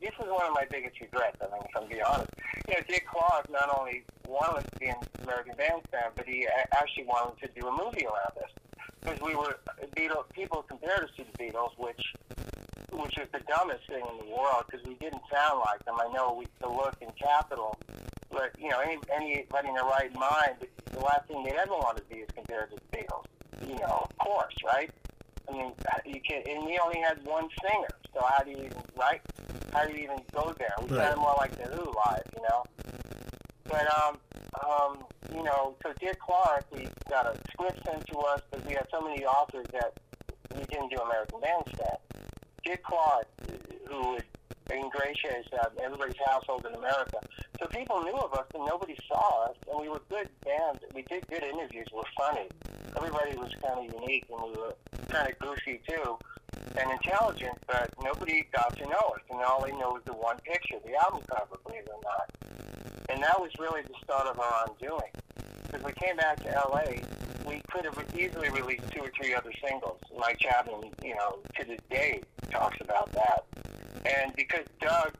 this was one of my biggest regrets, I mean, if I'm being honest. You know, Dick Clark not only wanted to be an American Bandstand, but he actually wanted to do a movie around us. Because we were, Beatles, people compared us to the Beatles, which which was the dumbest thing in the world because we didn't sound like them. I know we the look and capital, but you know, any anybody in their right mind, the last thing they'd ever want to be is compared to the Beatles. You know, of course, right? I mean, you can, and we only had one singer, so how do you even, right? How do you even go there? We Right. sounded more like the Who live, you know. But um, um, you know, so Dick Clark, we got a script sent to us, but we had so many offers that we didn't do American Bandstand. Dick Clark, who would ingratiate uh, everybody's household in America. So people knew of us, and nobody saw us, and we were good bands. We did good interviews. We were funny. Everybody was kind of unique, and we were kind of goofy too, and intelligent. But nobody got to know us, and all they know was the one picture, the album cover, believe it or not. And that was really the start of our undoing. Because we came back to L.A., we could have easily released two or three other singles. Mike Chapman, you know, to this day talks about that. And because Doug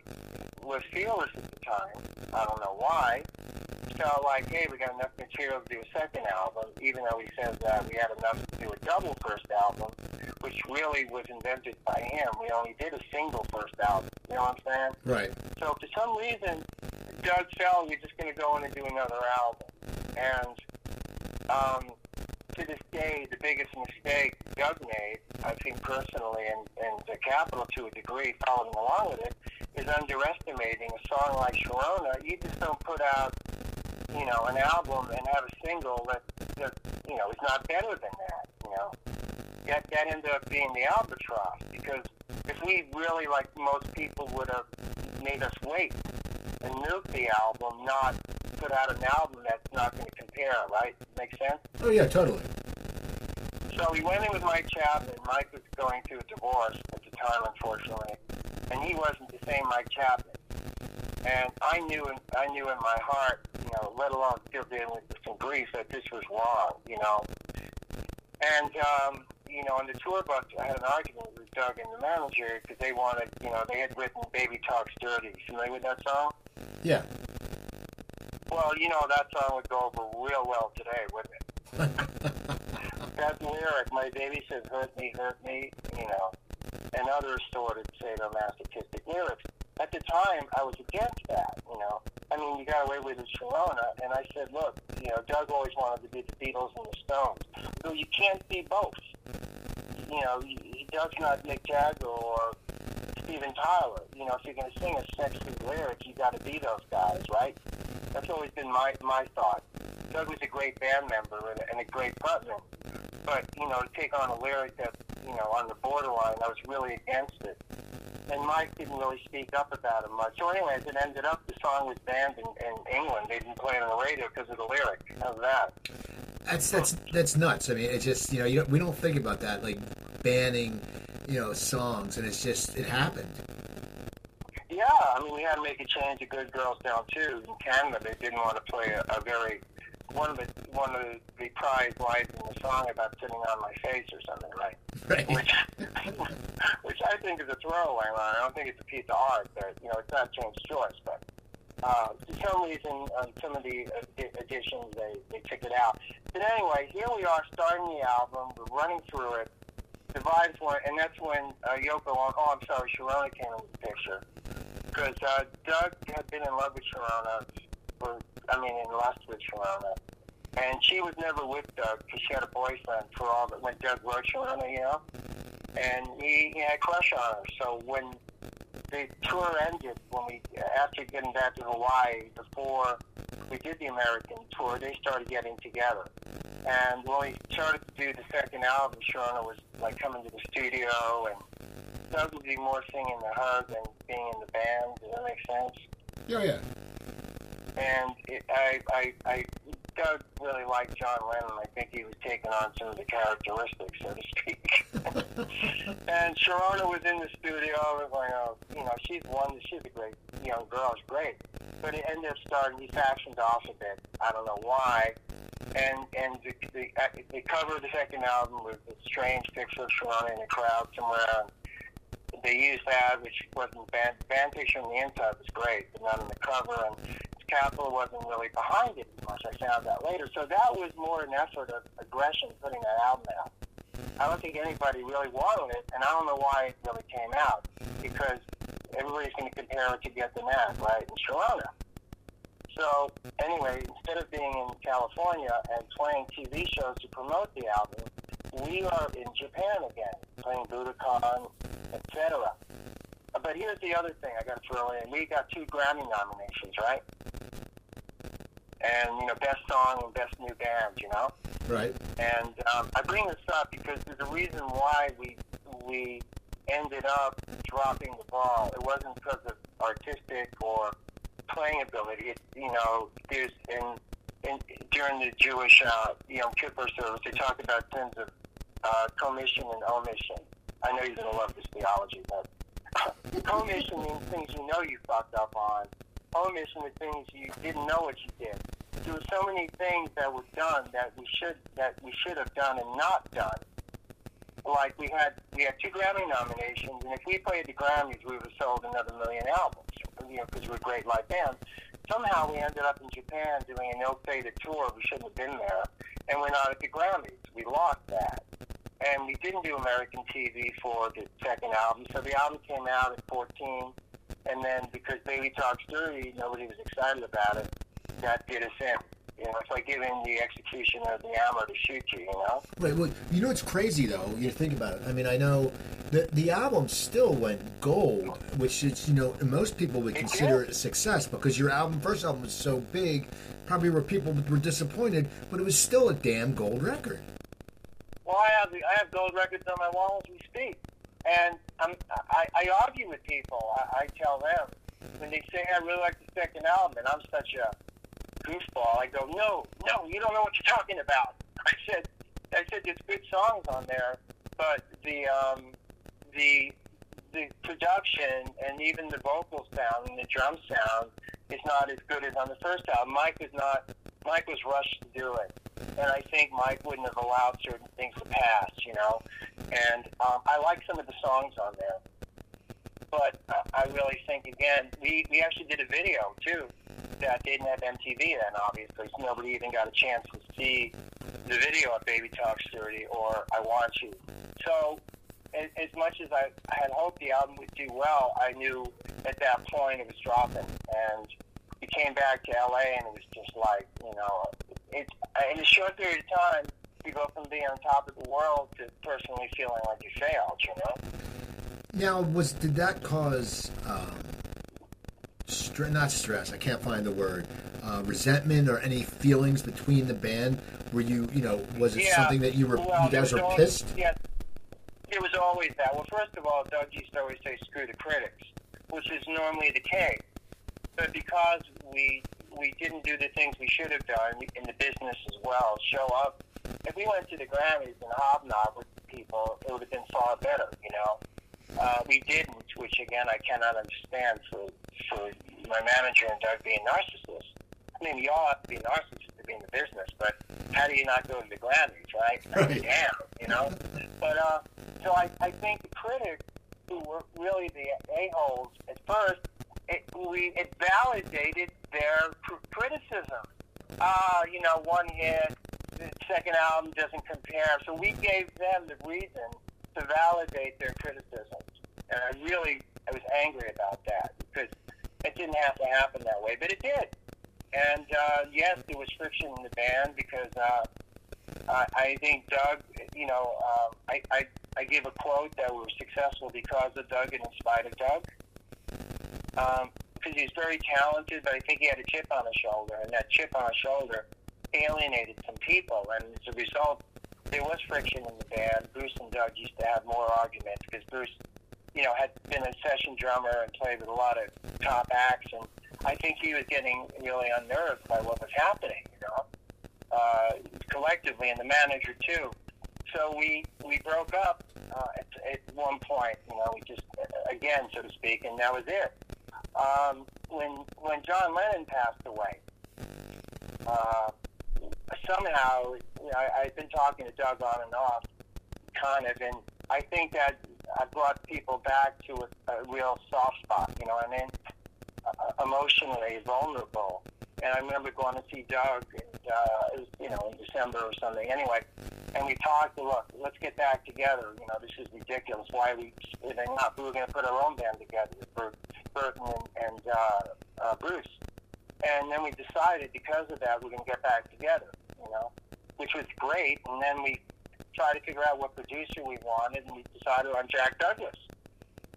was fearless at the time, I don't know why, felt like, hey, we got enough material to do a second album, even though he says that we had enough to do a double first album, which really was invented by him. We only did a single first album. You know what I'm saying? Right. So for some reason, Doug felt we're just going to go in and do another album. And um, to this day, the biggest mistake Doug made, I think personally, and, and the Capitol to a degree following along with it, is underestimating a song like Sharona. You just don't put out, you know, an album and have a single that, that you know, is not better than that, you know. That, that ended up being the albatross because if we really, like most people, would have made us wait nuke the album, not put out an album that's not going to compare, right? Make sense? Oh yeah, totally. So we went in with Mike Chapman. Mike was going through a divorce at the time, unfortunately, and he wasn't the same Mike Chapman. And I knew, in, I knew in my heart, you know, let alone still dealing with some grief, that this was wrong, you know. And um, you know, on the tour bus, I had an argument with Doug and the manager because they wanted, you know, they had written "Baby Talks Dirty." Familiar with that song? Yeah. Well, you know, that song would go over real well today, wouldn't it? that lyric, "My baby says hurt me, hurt me," you know, and other sordid sadomasochistic lyrics. At the time, I was against that, you know. I mean, you got away with it, Sharona, and I said, look, you know, Doug always wanted to be the Beatles and the Stones. So you can't be both. You know, he, he does not Mick Jagger or Steven Tyler. You know, if you're going to sing a sexy lyric, you got to be those guys, right? That's always been my my thought. Doug was a great band member and, and a great frontman, but you know, to take on a lyric that you know on the borderline, I was really against it. And Mike didn't really speak up about it much. So, anyways, it ended up the song was banned in, in England. They didn't play it on the radio because of the lyric. How's that? That's that's that's nuts. I mean, it's just you know you don't, we don't think about that like banning you know songs, and it's just it happened. Yeah, I mean, we had to make a change to Good Girls Don't too. In Canada, they didn't want to play a, a very one of the one of the prized lines in the song about sitting on my face or something, right? Right. Which, which I think is a throwaway line. I don't think it's a piece of art. But you know, it's not James Joyce, but uh, for some reason, on some of the editions, they they took it out. But anyway, here we are starting the album. We're running through it. The vibes were, and that's when uh, Yoko. Oh, I'm sorry, Sharona came into the picture because uh, Doug had been in love with Sharona for, I mean, in lust with Sharona. And she was never with Doug because she had a boyfriend for all that when Doug wrote Sharona, you know? And he, he had a crush on her. So when the tour ended, when we, after getting back to Hawaii, before we did the American tour, they started getting together. And when we started to do the second album, Sharona was like coming to the studio and Doug would be more singing the her than being in the band. Does that make sense? Yeah, yeah. And it, I, I, I, Doug really liked John Lennon. I think he was taking on some of the characteristics, so to speak. and Sharona was in the studio. I was like, oh, you know, she's one. She's a great young girl. She's great. But it ended up starting. He factioned off a bit. I don't know why. And and the, the, uh, the cover of the second album was a strange picture of Sharona in a crowd somewhere. And they used that, which wasn't band. Band picture on the inside was great, but not on the cover. And Capitol wasn't really behind it much. I found that later. So that was more an effort of aggression putting that album out. I don't think anybody really wanted it, and I don't know why it really came out because everybody's going to compare it to Get the Knack, right, in Sharona. So anyway, instead of being in California and playing TV shows to promote the album, we are in Japan again, playing Budokan, etc. But here's the other thing I got to throw in. We got two Grammy nominations, right? And, you know, best song and best new band, you know? Right. And um, I bring this up because there's a reason why we we ended up dropping the ball. It wasn't because of artistic or playing ability. It, you know, there's in, in during the Jewish uh, Yom Kippur service, they talk about sins of uh, commission and omission. I know you're going to love this theology, but commission means things you know you fucked up on. Omission is things you didn't know what you did. There were so many things that were done that we should that we should have done and not done. Like we had we had two Grammy nominations, and if we played the Grammys, we would have sold another million albums. You know, because we're a great live band. Somehow we ended up in Japan doing an ill-fated tour. We shouldn't have been there, and we're not at the Grammys. We lost that and we didn't do American TV for the second album. So the album came out at 14, and then because Baby Talks Dirty, nobody was excited about it. That did us in. You know, it's like giving the execution of the ammo to shoot you. You know. Right. Well, you know what's crazy though. You think about it. I mean, I know the the album still went gold, which is you know most people would It consider did. it a success because your album, first album, was so big. Probably where people were disappointed, but it was still a damn gold record. Well, I have the, I have gold records on my wall as we speak, and I'm, I, I argue with people. I, I tell them when they say I really like the second album, and I'm such a goofball. I go, no, no, you don't know what you're talking about. I said, I said there's good songs on there, but the um, the the production and even the vocal sound and the drum sound is not as good as on the first album. Mike was not Mike was rushed to do it. And I think Mike wouldn't have allowed certain things to pass, you know. And um, I like some of the songs on there, but uh, I really think again, we we actually did a video too that didn't have MTV then, obviously, so nobody even got a chance to see the video of Baby Talks Dirty or I Want You. So as, as much as I had hoped the album would do well, I knew at that point it was dropping. And we came back to LA and it was just like, you know, it's in a short period of time, you go from being on top of the world to personally feeling like you failed, you know? Now, was did that cause um, stre- not stress? I can't find the word. Uh, resentment or any feelings between the band? Were you, you know, was it Yeah, something that you were, well, you guys were was pissed? Yeah, it was always that. Well, first of all, Doug used to always say, screw the critics, which is normally the case. But because we we didn't do the things we should have done in the business as well, show up. If we went to the Grammys and hobnob with people, it would have been far better, you know. Uh, we didn't, which again I cannot understand for for my manager and Doug being narcissists. I mean, we all have to be narcissists to be in the business, but how do you not go to the Grammys, right? Right. Damn, you know. But uh, so I, I think the critics who were really the a holes at first, it we it validated their cr- criticism. Uh, you know, one hit, the second album doesn't compare. So we gave them the reason to validate their criticisms, and I really I was angry about that because it didn't have to happen that way, but it did. And uh, yes, there was friction in the band because uh, I, I think Doug, you know, um, I, I I give a quote that we were successful because of Doug and in spite of Doug. Um, because he's very talented, but I think he had a chip on his shoulder, and that chip on his shoulder alienated some people, and as a result, there was friction in the band. Bruce and Doug used to have more arguments because Bruce, you know, had been a session drummer and played with a lot of top acts, and I think he was getting really unnerved by what was happening, you know, uh, collectively, and the manager too. So we we broke up uh, at, at one point, you know, we just again, so to speak, and that was it. Um, when when John Lennon passed away, uh, somehow you know, I, I've been talking to Doug on and off, kind of, and I think that I brought people back to a, a real soft spot. You know I mean? Uh, emotionally vulnerable. And I remember going to see Doug, and, uh, was, you know, in December or something. Anyway, and we talked. Look, let's get back together. You know, this is ridiculous. Why are we splitting up? We were going to put our own band together, Bert, Berton and, uh, uh, Bruce. And then we decided because of that we're going to get back together. You know, which was great. And then we tried to figure out what producer we wanted, and we decided on Jack Douglas.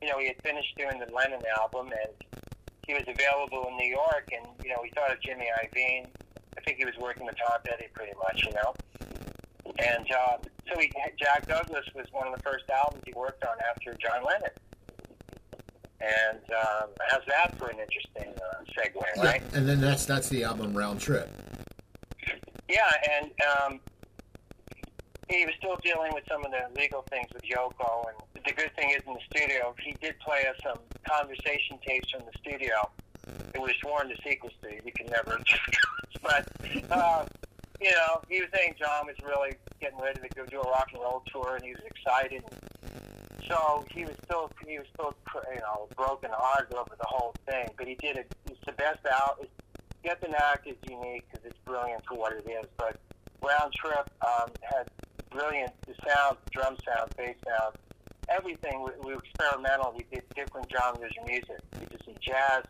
You know, he had finished doing the Lennon album, and he was available in New York, and you know, we thought of Jimmy Iovine. I think he was working with Tom Petty pretty much, you know. And uh, so he, Jack Douglas was one of the first albums he worked on after John Lennon. And um, how's that for an interesting uh, segue, right? Yeah, and then that's that's the album Round Trip. Yeah, and um, he was still dealing with some of the legal things with Yoko. And the good thing is, in the studio, he did play us some conversation tapes from the studio. It was sworn to secrecy. We could never discuss. But, uh, you know, he was saying John was really getting ready to go do a rock and roll tour, and he was excited. So he was still, he was still, you know, broken hearted over the whole thing. But he did it. It's the best out. Get the Knack is unique because it's brilliant for what it is. But Round Trip um, had brilliant the sound, drum sound, bass sound, everything. We, we were experimental. We did different genres of music. We did some jazz,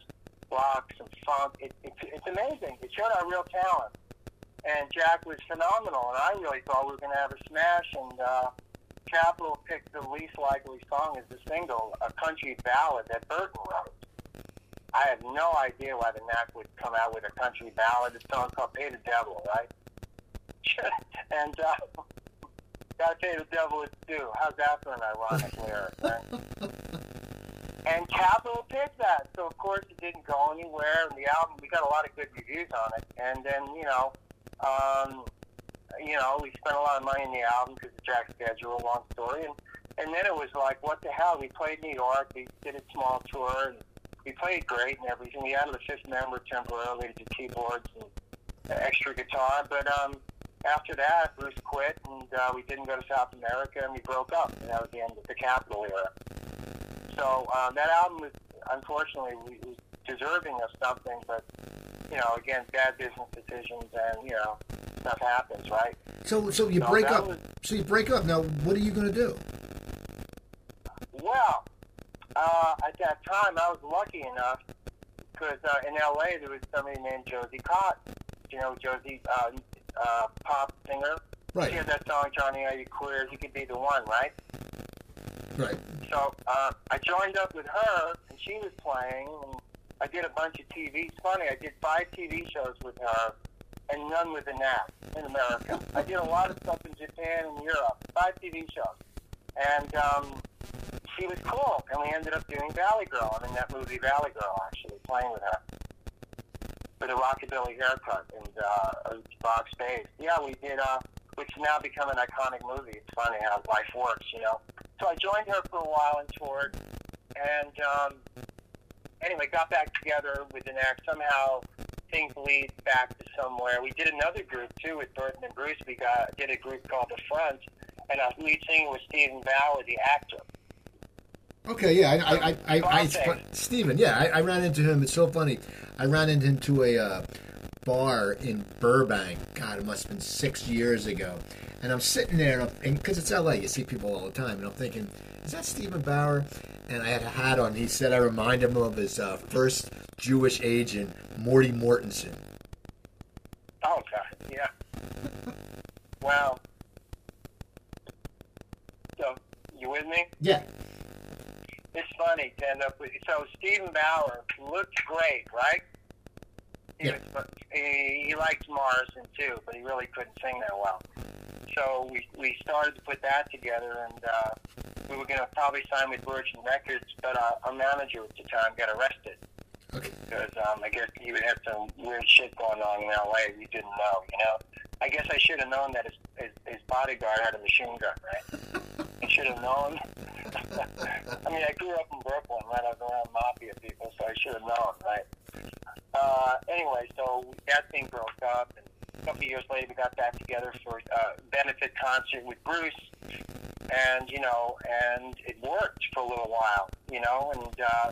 rock, some funk. It, it, it's amazing. It showed our real talent. And Jack was phenomenal, and I really thought we were going to have a smash. And uh, Capitol picked the least likely song as the single, a country ballad that Berton wrote. I have no idea why the Knack would come out with a country ballad. It's song called "Pay the Devil," right? and uh, gotta pay the devil its due. How's that for an ironic lyric? Right? and Capitol picked that, so of course it didn't go anywhere. And the album, we got a lot of good reviews on it. And then you know, um, you know, we spent a lot of money on the album because of Jack's schedule. Long story, and and then it was like, what the hell? We played New York. We did a small tour, and we played great and everything. We added a fifth member temporarily to keyboards and extra guitar, but um, after that, Bruce quit, and uh, we didn't go to South America, and we broke up, and that was the end of the Capitol era. So um, that album was, unfortunately, was deserving of something, but you know, again, bad business decisions, and you know, stuff happens, right? So, so you No, break up. was- So you break up. Now, what are you going to do? Well, uh, at that time, I was lucky enough because uh, in L.A. there was somebody named Josie Cotton. You know, Josie, uh, uh, pop singer. Right. She had that song, Johnny, Are You Queer? You Could Be the One, right? Right. So uh, I joined up with her, and she was playing, and I did a bunch of TV. It's funny, I did five TV shows with her, and none with a Knack in America. I did a lot of stuff in Japan and Europe, five TV shows. And um, she was cool, and we ended up doing Valley Girl. I'm in that movie Valley Girl, actually, playing with her. With a rockabilly haircut and uh, a box face. Yeah, we did, uh, which now become an iconic movie. It's funny how life works, you know. So I joined her for a while and toured, and um, anyway, got back together with a Knack. Somehow things lead back to somewhere. We did another group too with Berton and Bruce. We got did a group called The Front, and our lead singer was Steven Bauer, the actor. Okay, yeah, I, I, I, I, I. Steven, yeah, I, I ran into him. It's so funny. I ran into him to a uh, bar in Burbank. God, it must have been six years ago. And I'm sitting there, and because it's L.A., you see people all the time, and I'm thinking, is that Steven Bauer? And I had a hat on. He said I remind him of his uh, first Jewish agent, Morty Mortensen. Oh God, yeah. Wow. So you with me? Yeah. It's funny to end up with. So Steven Bauer looked great, right? He, Yeah. was, he, he liked Morrison too, but he really couldn't sing that well. So we we started to put that together, and uh, we were going to probably sign with Virgin Records, but uh, our manager at the time got arrested Okay. because um, I guess he would have some weird shit going on in L.A. We didn't know, you know. I guess I should have known that his, his, his bodyguard had a machine gun, right? I should have known. I mean, I grew up in Brooklyn, right? I was around mafia people, so I should have known, right? Uh, anyway, so that thing broke up, and a couple of years later, we got back together for a benefit concert with Bruce, and you know, and it worked for a little while, you know, and uh,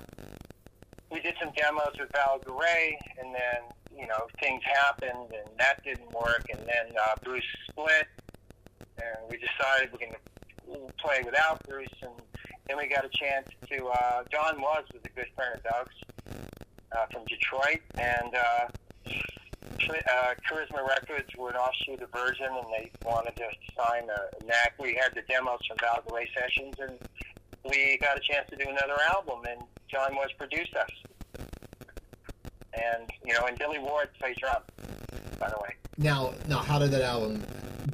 we did some demos with Val Garay, and then you know things happened, and that didn't work, and then uh, Bruce split, and we decided we're going to play without Bruce, and then we got a chance to. Uh, Don Was was a good friend of Doug's uh, from Detroit, and uh, uh, Charisma Records were an offshoot of Virgin, and they wanted to sign a Knack. We had the demos from Val Garay sessions, and we got a chance to do another album, and Don Was produced us. And you know, and Billy Ward plays drum, by the way. Now, now, how did that album?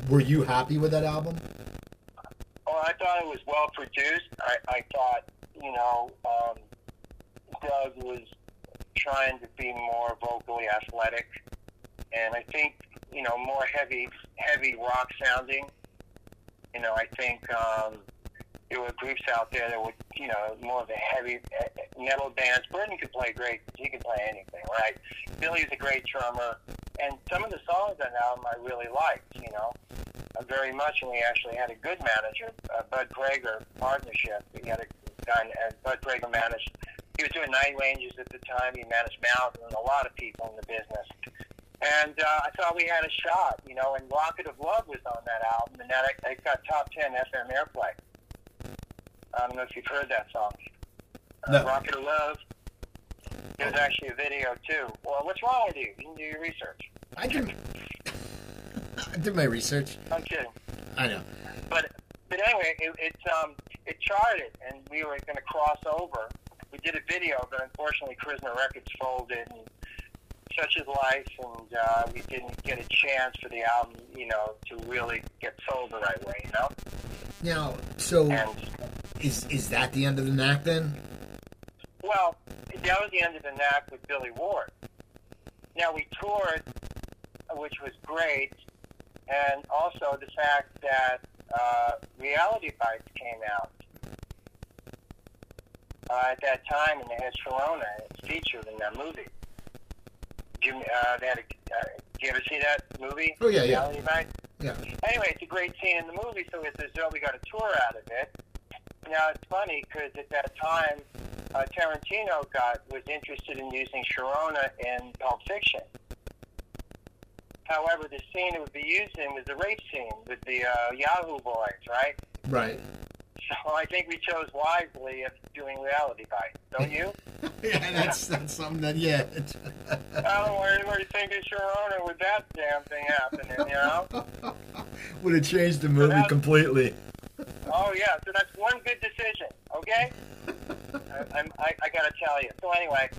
Were you happy with that album? Oh, I thought it was well produced. I, I thought, you know, um, Doug was trying to be more vocally athletic, and I think, you know, more heavy, heavy rock sounding. You know, I think um, there were groups out there that would, you know, more of a heavy eh, metal bands. Berton could play great; he could play anything, right? Billy's a great drummer, and some of the songs on that album I really liked. You know, uh, very much, and we actually had a good manager, uh, Bud Prager partnership. We had a guy, uh, Bud Prager managed. He was doing Night Ranges at the time. He managed Mountain and a lot of people in the business. And uh, I thought we had a shot, you know. And Rocket o' Love was on that album, and that it got top ten FM airplay. I don't know if you've heard that song. Uh, No. Rocket o' Love. There's actually a video too. Well, what's wrong with you? You can do your research. I did. I did my research. I'm kidding. I know. But but anyway, it, it um it charted, and we were going to cross over. We did a video, but unfortunately, Charisma Records folded, and such is life, and uh, we didn't get a chance for the album, you know, to really get sold the right way, you know. Now, so And is is that the end of the Knack then? well, that was the end of the Knack with Billy Ward. Now we toured, which was great, and also the fact that uh, Reality Bites came out uh, at that time, they had Sharona it's featured in that movie. You, uh, they had a, uh, you ever see that movie? Oh, yeah, yeah. Yeah. Anyway, it's a great scene in the movie, so it's as though we got a tour out of it. Now it's funny because at that time, uh, Tarantino got was interested in using Sharona in Pulp Fiction. However, the scene it would be used in was the rape scene with the uh, Yahoo boys, right? Right. So I think we chose wisely of doing reality bites, don't you? yeah, that's that's something that yeah. it's- I don't know where, where you think of Sharona with that damn thing happening, you know? Would have changed the movie that- completely. Oh yeah, so that's one good decision, okay? I, I'm, I, I gotta tell you. So anyway,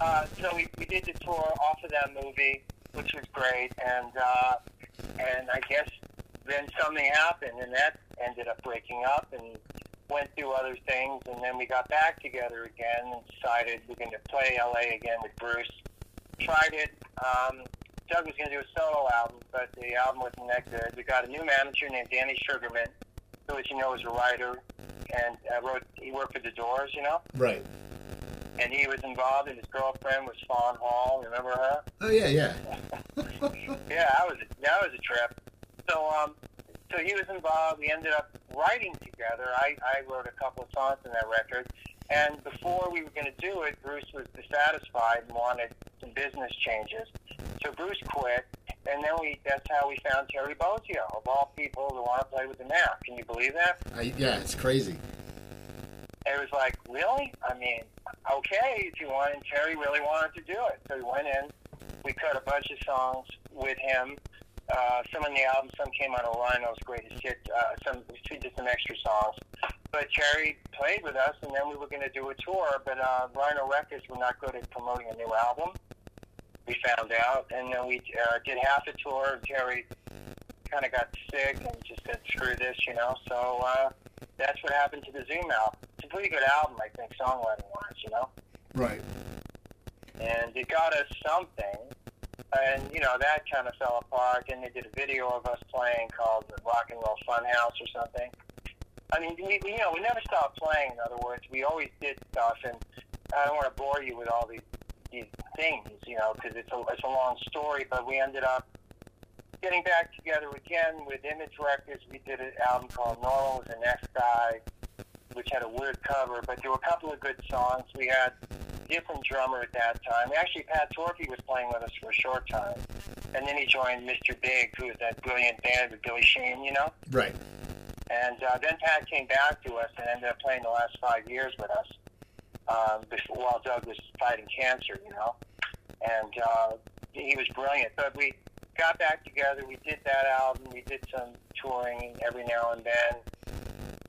uh, so we, we did the tour off of that movie, which was great, and uh, and I guess then something happened, and that ended up breaking up, and went through other things, and then we got back together again, and decided we're going to play LA again with Bruce. Tried it. Um, Doug was going to do a solo album, but the album wasn't that good. We got a new manager named Danny Sugerman, who, as you know, is a writer, and uh, wrote. He worked for The Doors, you know, Right. and he was involved. And his girlfriend was Fawn Hall. Remember her? Oh yeah, yeah. Yeah, that was a, that was a trip. So um, so he was involved. We ended up writing together. I I wrote a couple of songs in that record. And before we were going to do it, Bruce was dissatisfied and wanted some business changes. So Bruce quit, and then we—that's how we found Terry Bozzio, of all people, who want to play with the Knack. Can you believe that? I, yeah, it's crazy. it was like, really? I mean, okay, if you want, and Terry really wanted to do it. So we went in, we cut a bunch of songs with him. Uh, some on the album, some came on Rhino's greatest hit. Uh, some we did some extra songs. But Terry played with us, and then we were going to do a tour. But uh, Rhino Records were not good at promoting a new album. We found out, and then we uh, did half a tour. And Terry kind of got sick and just said, "Screw this," you know. So uh, that's what happened to the Zoom album. It's a pretty good album, I think, songwriting wise, you know. Right. And it got us something, and you know that kind of fell apart. And they did a video of us playing called the Rock and Roll Funhouse or something. I mean, we, you know we never stopped playing. In other words, we always did stuff, and I don't want to bore you with all these these things, you know, because it's a it's a long story. But we ended up getting back together again with Image Records. We did an album called Normal as the Next Guy, which had a weird cover, but there were a couple of good songs. We had different drummer at that time. Actually, Pat Torpey was playing with us for a short time, and then he joined Mr. Big, who was that brilliant band with Billy Sheehan, you know. Right. And uh, then Pat came back to us and ended up playing the last five years with us um, before, while Doug was fighting cancer, you know. And uh, he was brilliant. But we got back together. We did that album. We did some touring every now and then.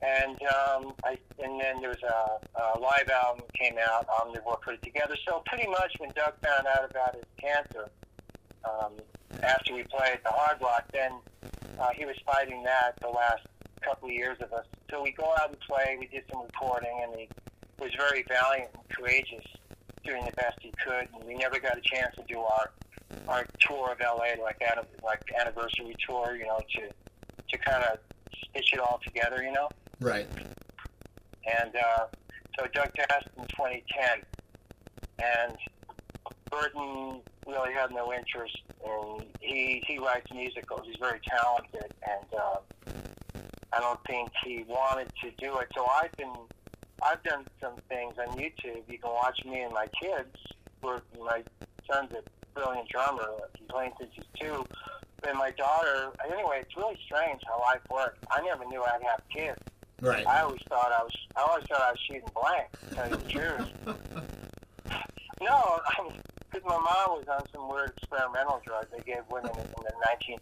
And um, I, and then there was a, a live album came out. Omnivore put it together. So pretty much when Doug found out about his cancer, um, after we played the Hard Rock, then uh, he was fighting that the last couple of years of us. So we go out and play. We did some recording, and he was very valiant and courageous, doing the best he could. And we never got a chance to do our our tour of LA, like an like anniversary tour, you know, to to kind of stitch it all together, you know. Right. And uh, so Doug passed in 2010, and Berton really had no interest. And he he writes musicals. He's very talented, and uh, I don't think he wanted to do it. So I've been I've done some things on YouTube. You can watch me and my kids. Where my son's a brilliant drummer. He's playing since he's two. And my daughter, anyway, it's really strange how life works. I never knew I'd have kids. Right. I always thought I was. I always thought I was shooting blank. To tell you the truth. No, because my mom was on some weird experimental drug they gave women in the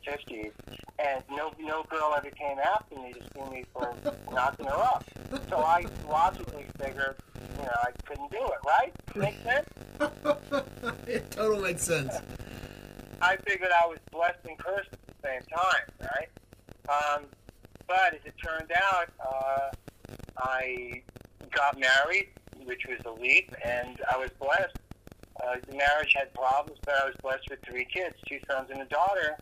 1950s, and no no girl ever came after me to sue me for knocking her up. So I logically figured, you know, I couldn't do it. Right? Make sense? it totally makes sense. I figured I was blessed and cursed at the same time, right? Um, but as it turned out, uh, I got married, which was a leap, and I was blessed. Uh, the marriage had problems, but I was blessed with three kids, two sons and a daughter.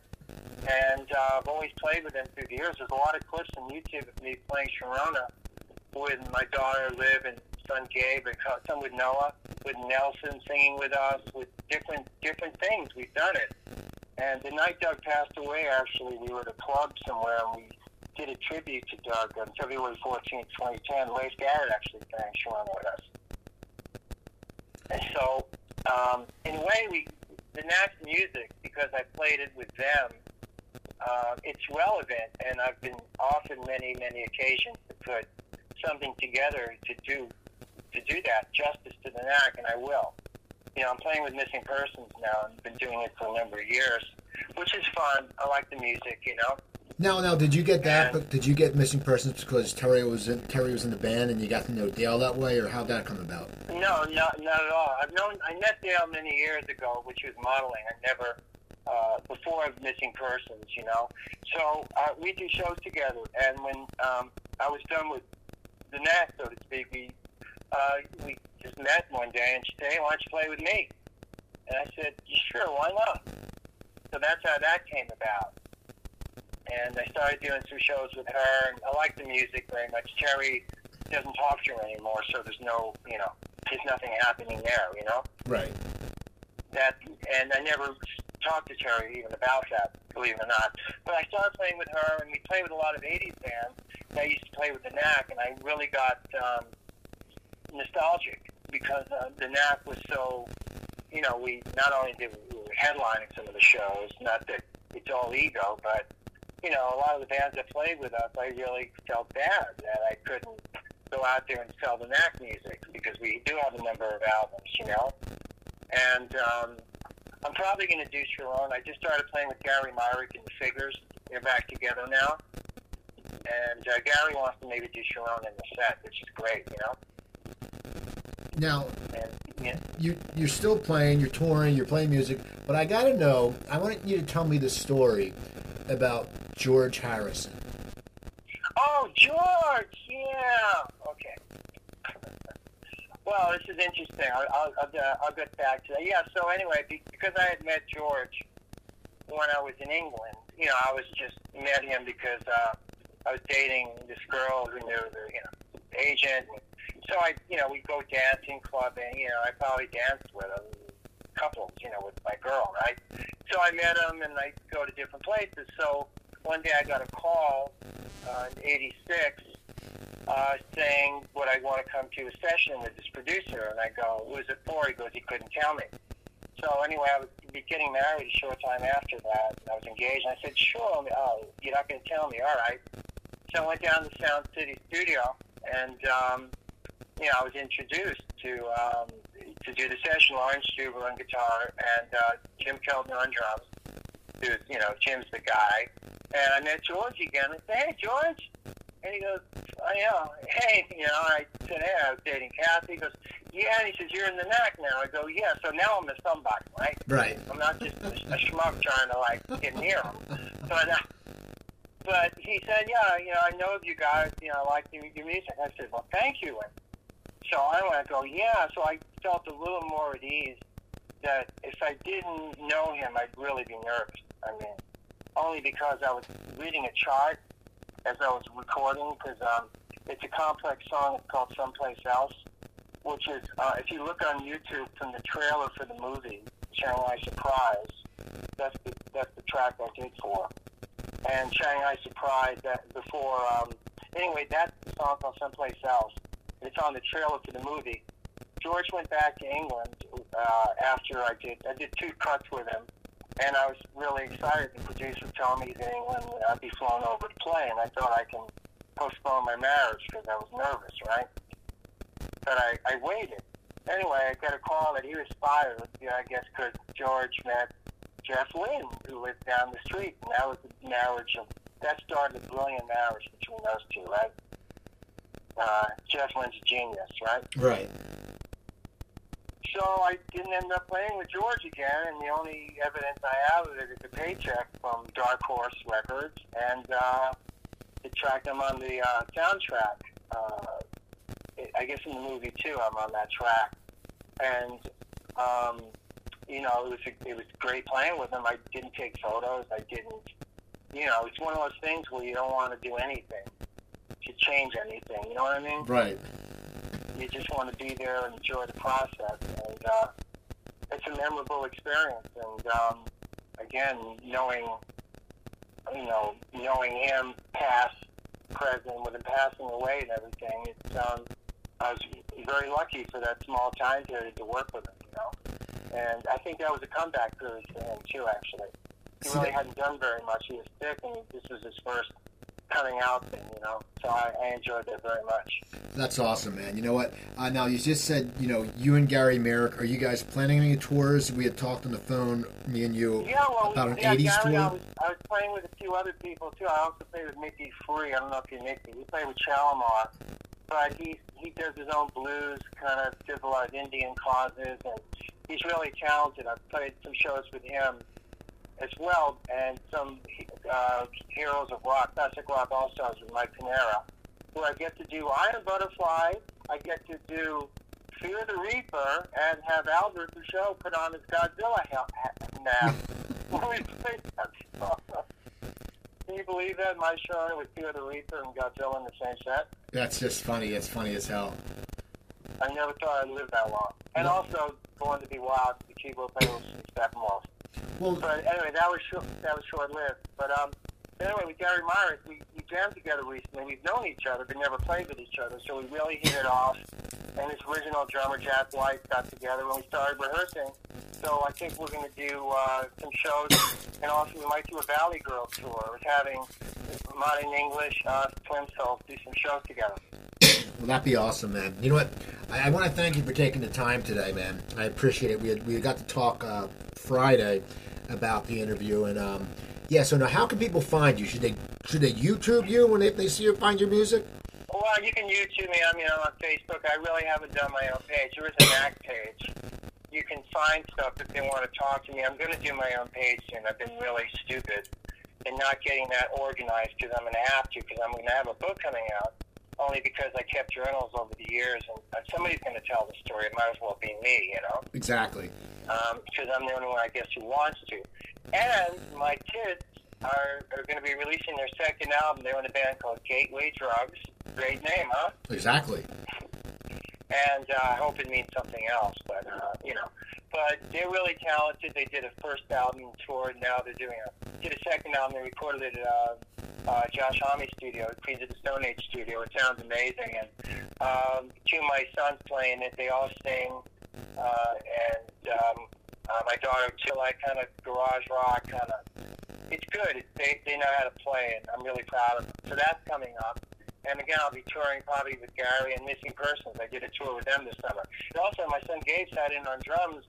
And uh, I've always played with them through the years. There's a lot of clips on YouTube of me playing Sharona with my daughter Liv and son Gabe, and some with Noah, with Nelson singing with us, with different different things. We've done it, And the night Doug passed away, actually, we were at a club somewhere and we did a tribute to Doug on February 14th, 2010. Leif Garrett actually sang Sharon with us. And so, um, in a way, we the Knack's music, because I played it with them, uh, it's relevant, and I've been offered many, many occasions to put something together to do to do that justice to the Knack, and I will. You know, I'm playing with missing persons now, and been doing it for a number of years, which is fun. I like the music, you know. Now, now, did you get that? But did you get missing persons because Terry was in Terry was in the band and you got to know Dale that way, or how'd that come about? No, not not at all. I've known I met Dale many years ago, which was modeling. I never uh, before of missing persons, you know. So uh, we do shows together, and when um, I was done with the Knack, so to speak, we uh, we just met one day, and she said, "Hey, why don't you play with me?" And I said, "Sure, why not?" So that's how that came about. And I started doing some shows with her, and I like the music very much. Terry doesn't talk to her anymore, so there's no, you know, there's nothing happening there, you know. Right. That, and I never talked to Terry even about that, believe it or not. But I started playing with her, and we played with a lot of '80s bands. And I used to play with the Knack, and I really got um, nostalgic because uh, the Knack was so, you know, we not only did we were headlining some of the shows, not that it's all ego, but you know, a lot of the bands that played with us, I really felt bad that I couldn't go out there and sell the Knack music because we do have a number of albums, you know. And um, I'm probably going to do Sharon. I just started playing with Gary Myrick and the Figures. They're back together now. And uh, Gary wants to maybe do Sharon in the set, which is great, you know. Now, And yeah, you you're still playing, you're touring, you're playing music, but I got to know. I want you to tell me the story about George Harrison. Oh, George, yeah. Okay. well, this is interesting. I'll, I'll, I'll, uh, I'll get back to that. Yeah, so anyway, because I had met George when I was in England, you know, I was just met him because uh, I was dating this girl who knew the, you know, agent. So I, you know, we go dancing, clubbing, you know, I probably danced with him, couples, you know, with my girl, right? So I met him and I go to different places. So one day I got a call uh, in '86 uh, saying would I want to come to a session with this producer, and I go, "Who is it for?" He goes, "He couldn't tell me." So anyway, I was getting married a short time after that. And I was engaged, and I said, "Sure." Oh, you're not going to tell me? All right. So I went down to Sound City Studio, and um, you know, I was introduced to um, to do the session. Laurence Juber on guitar, and uh, Jim Keltner on drums. Who's you know, Jim's the guy. And I met George again. I said, "Hey, George," and he goes, "Oh yeah, hey," you know. I said, "Hey, I was dating Kathy." He goes, "Yeah," and he says, "You're in the Knack now." I go, "Yeah." So now I'm a somebody, right? Right. I'm not just a, a schmuck trying to like get near him. But uh, but he said, "Yeah, you know, I know of you guys. You know, I like your, your music." I said, "Well, thank you." And so I went to go, "Yeah." So I felt a little more at ease that if I didn't know him, I'd really be nervous. I mean, only because I was reading a chart as I was recording because um, it's a complex song. Called "Someplace Else," which is uh, if you look on YouTube from the trailer for the movie Shanghai Surprise, that's the that's the track I did for. And Shanghai Surprise that before um, anyway that's the song called "Someplace Else." It's on the trailer for the movie. George went back to England uh, after I did I did two cuts with him, and I was really excited. The producer told me he's in England I'd be flown over to play, and I thought I can postpone my marriage because I was nervous, right? But I, I waited. Anyway, I got a call that he was fired, you know, I guess because George met Jeff Lynne, who lived down the street, and that was the marriage of, that started a brilliant marriage between those two, right? Uh, Jeff Lynne's a genius, right? Right. So I didn't end up playing with George again, and the only evidence I have of it is a paycheck from Dark Horse Records, and uh, it tracked him on the uh, soundtrack. Uh, it, I guess in the movie too, I'm on that track, and um, you know it was a, it was great playing with him. I didn't take photos. I didn't, you know, it's one of those things where you don't want to do anything to change anything. You know what I mean? Right. You just want to be there and enjoy the process. And uh, it's a memorable experience. And um, again, knowing, you know, knowing him past, present, with him passing away and everything, it's, um, I was very lucky for that small time period to work with him, you know. And I think that was a comeback period for him, too, actually. He really hadn't done very much. He was sick, and this was his first coming out thing, you know. So I, I enjoyed that very much. That's awesome, man. You know what? Uh, now you just said, you know, you and Gary Myrick. Are you guys planning any tours? We had talked on the phone, me and you, Yeah, well, about an yeah, '80s Gary, I was, I was playing with a few other people too. I also played with Mickey Free. I don't know if you know Mickey. We played with Shalimar, but he he does his own blues, kind of civilized Indian causes, and he's really talented. I've played some shows with him as well, and some uh, heroes of rock, classic rock all stars with Mike Pinera, where I get to do Iron Butterfly. I get to do Fear the Reaper and have Albert Bouchard put on his Godzilla ha- ha- mask. when we played that song. Can you believe that? My show with Fear the Reaper and Godzilla in the same set? That's just funny. It's funny as hell. I never thought I'd live that long. And also, Born to Be Wild, the keyboard player was Steppenwolf. Well, But anyway, that was short, that was short lived. But um, anyway, with Gary Myers, we, we jammed together recently. We've known each other, but never played with each other. So we really hit it off. And his original drummer, Jack White, got together when we started rehearsing. So I think we're going to do uh, some shows, and also we might do a Valley Girl tour. We're having Modern English, uh, Twin Souls, do some shows together. Well, that'd be awesome, man. You know what? I, I want to thank you for taking the time today, man. I appreciate it. We had, we got to talk uh, Friday about the interview, and um, yeah. So now, how can people find you? Should they should they YouTube you when they, they see you find your music? Well, you can YouTube me. I'm you know on Facebook. I really haven't done my own page. There is a Knack page. You can find stuff if they want to talk to me. I'm going to do my own page soon. I've been really stupid in not getting that organized because I'm going to have to because I'm going to have a book coming out only because I kept journals over the years and uh, somebody's going to tell the story. It might as well be me, you know, Exactly. because I'm the only one, I guess, who wants to. And my kids are, are going to be releasing their second album. They're in a band called Gateway Drugs. Great name, huh? Exactly. and uh, I hope it means something else. But uh, you know, but they're really talented. They did a first album tour. And now they're doing a did a second album. They recorded it at uh, uh, Josh Homme studio, Queens of the Stone Age studio. It sounds amazing. And um, two of my sons playing it. They all sing, uh, and um, uh, my daughter too. Like kind of garage rock, kind of. It's good. They they know how to play, and I'm really proud of them. So that's coming up. And again, I'll be touring probably with Gary and Missing Persons. I did a tour with them this summer. And also, my son Gabe sat in on drums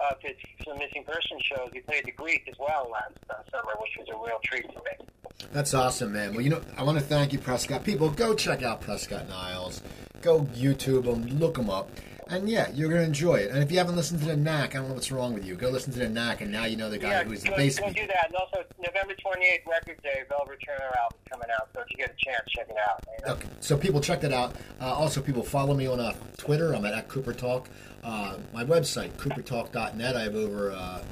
uh, for some Missing person shows. He played the Greek as well last uh, summer, which was a real treat for me. That's awesome, man. Well, you know, I want to thank you, Prescott. People, go check out Prescott Niles. Go YouTube him, look him up. And yeah, you're going to enjoy it. And if you haven't listened to the Knack, I don't know what's wrong with you. Go listen to the Knack, and now you know the guy yeah, who's go, basically. go do that. And also, November 28th, Record Day, Velvet Turner album coming out. So if you get a chance, check it out. You know? Okay, so people check that out. Uh, also, people follow me on uh, Twitter. I'm at, at Cooper Talk. Uh, my website, coopertalk.net. I have over, uh,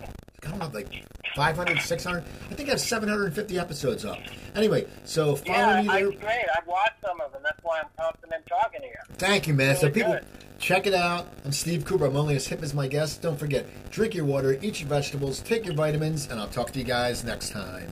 I don't know, like 500, 600. I think I have 750 episodes up. Anyway, so follow Yeah, me there. it's great. I've watched some of them. That's why I'm confident talking to you. Thank you, man. so people, good. check it out. I'm Steve Cooper. I'm only as hip as my guests. Don't forget, drink your water, eat your vegetables, take your vitamins, and I'll talk to you guys next time.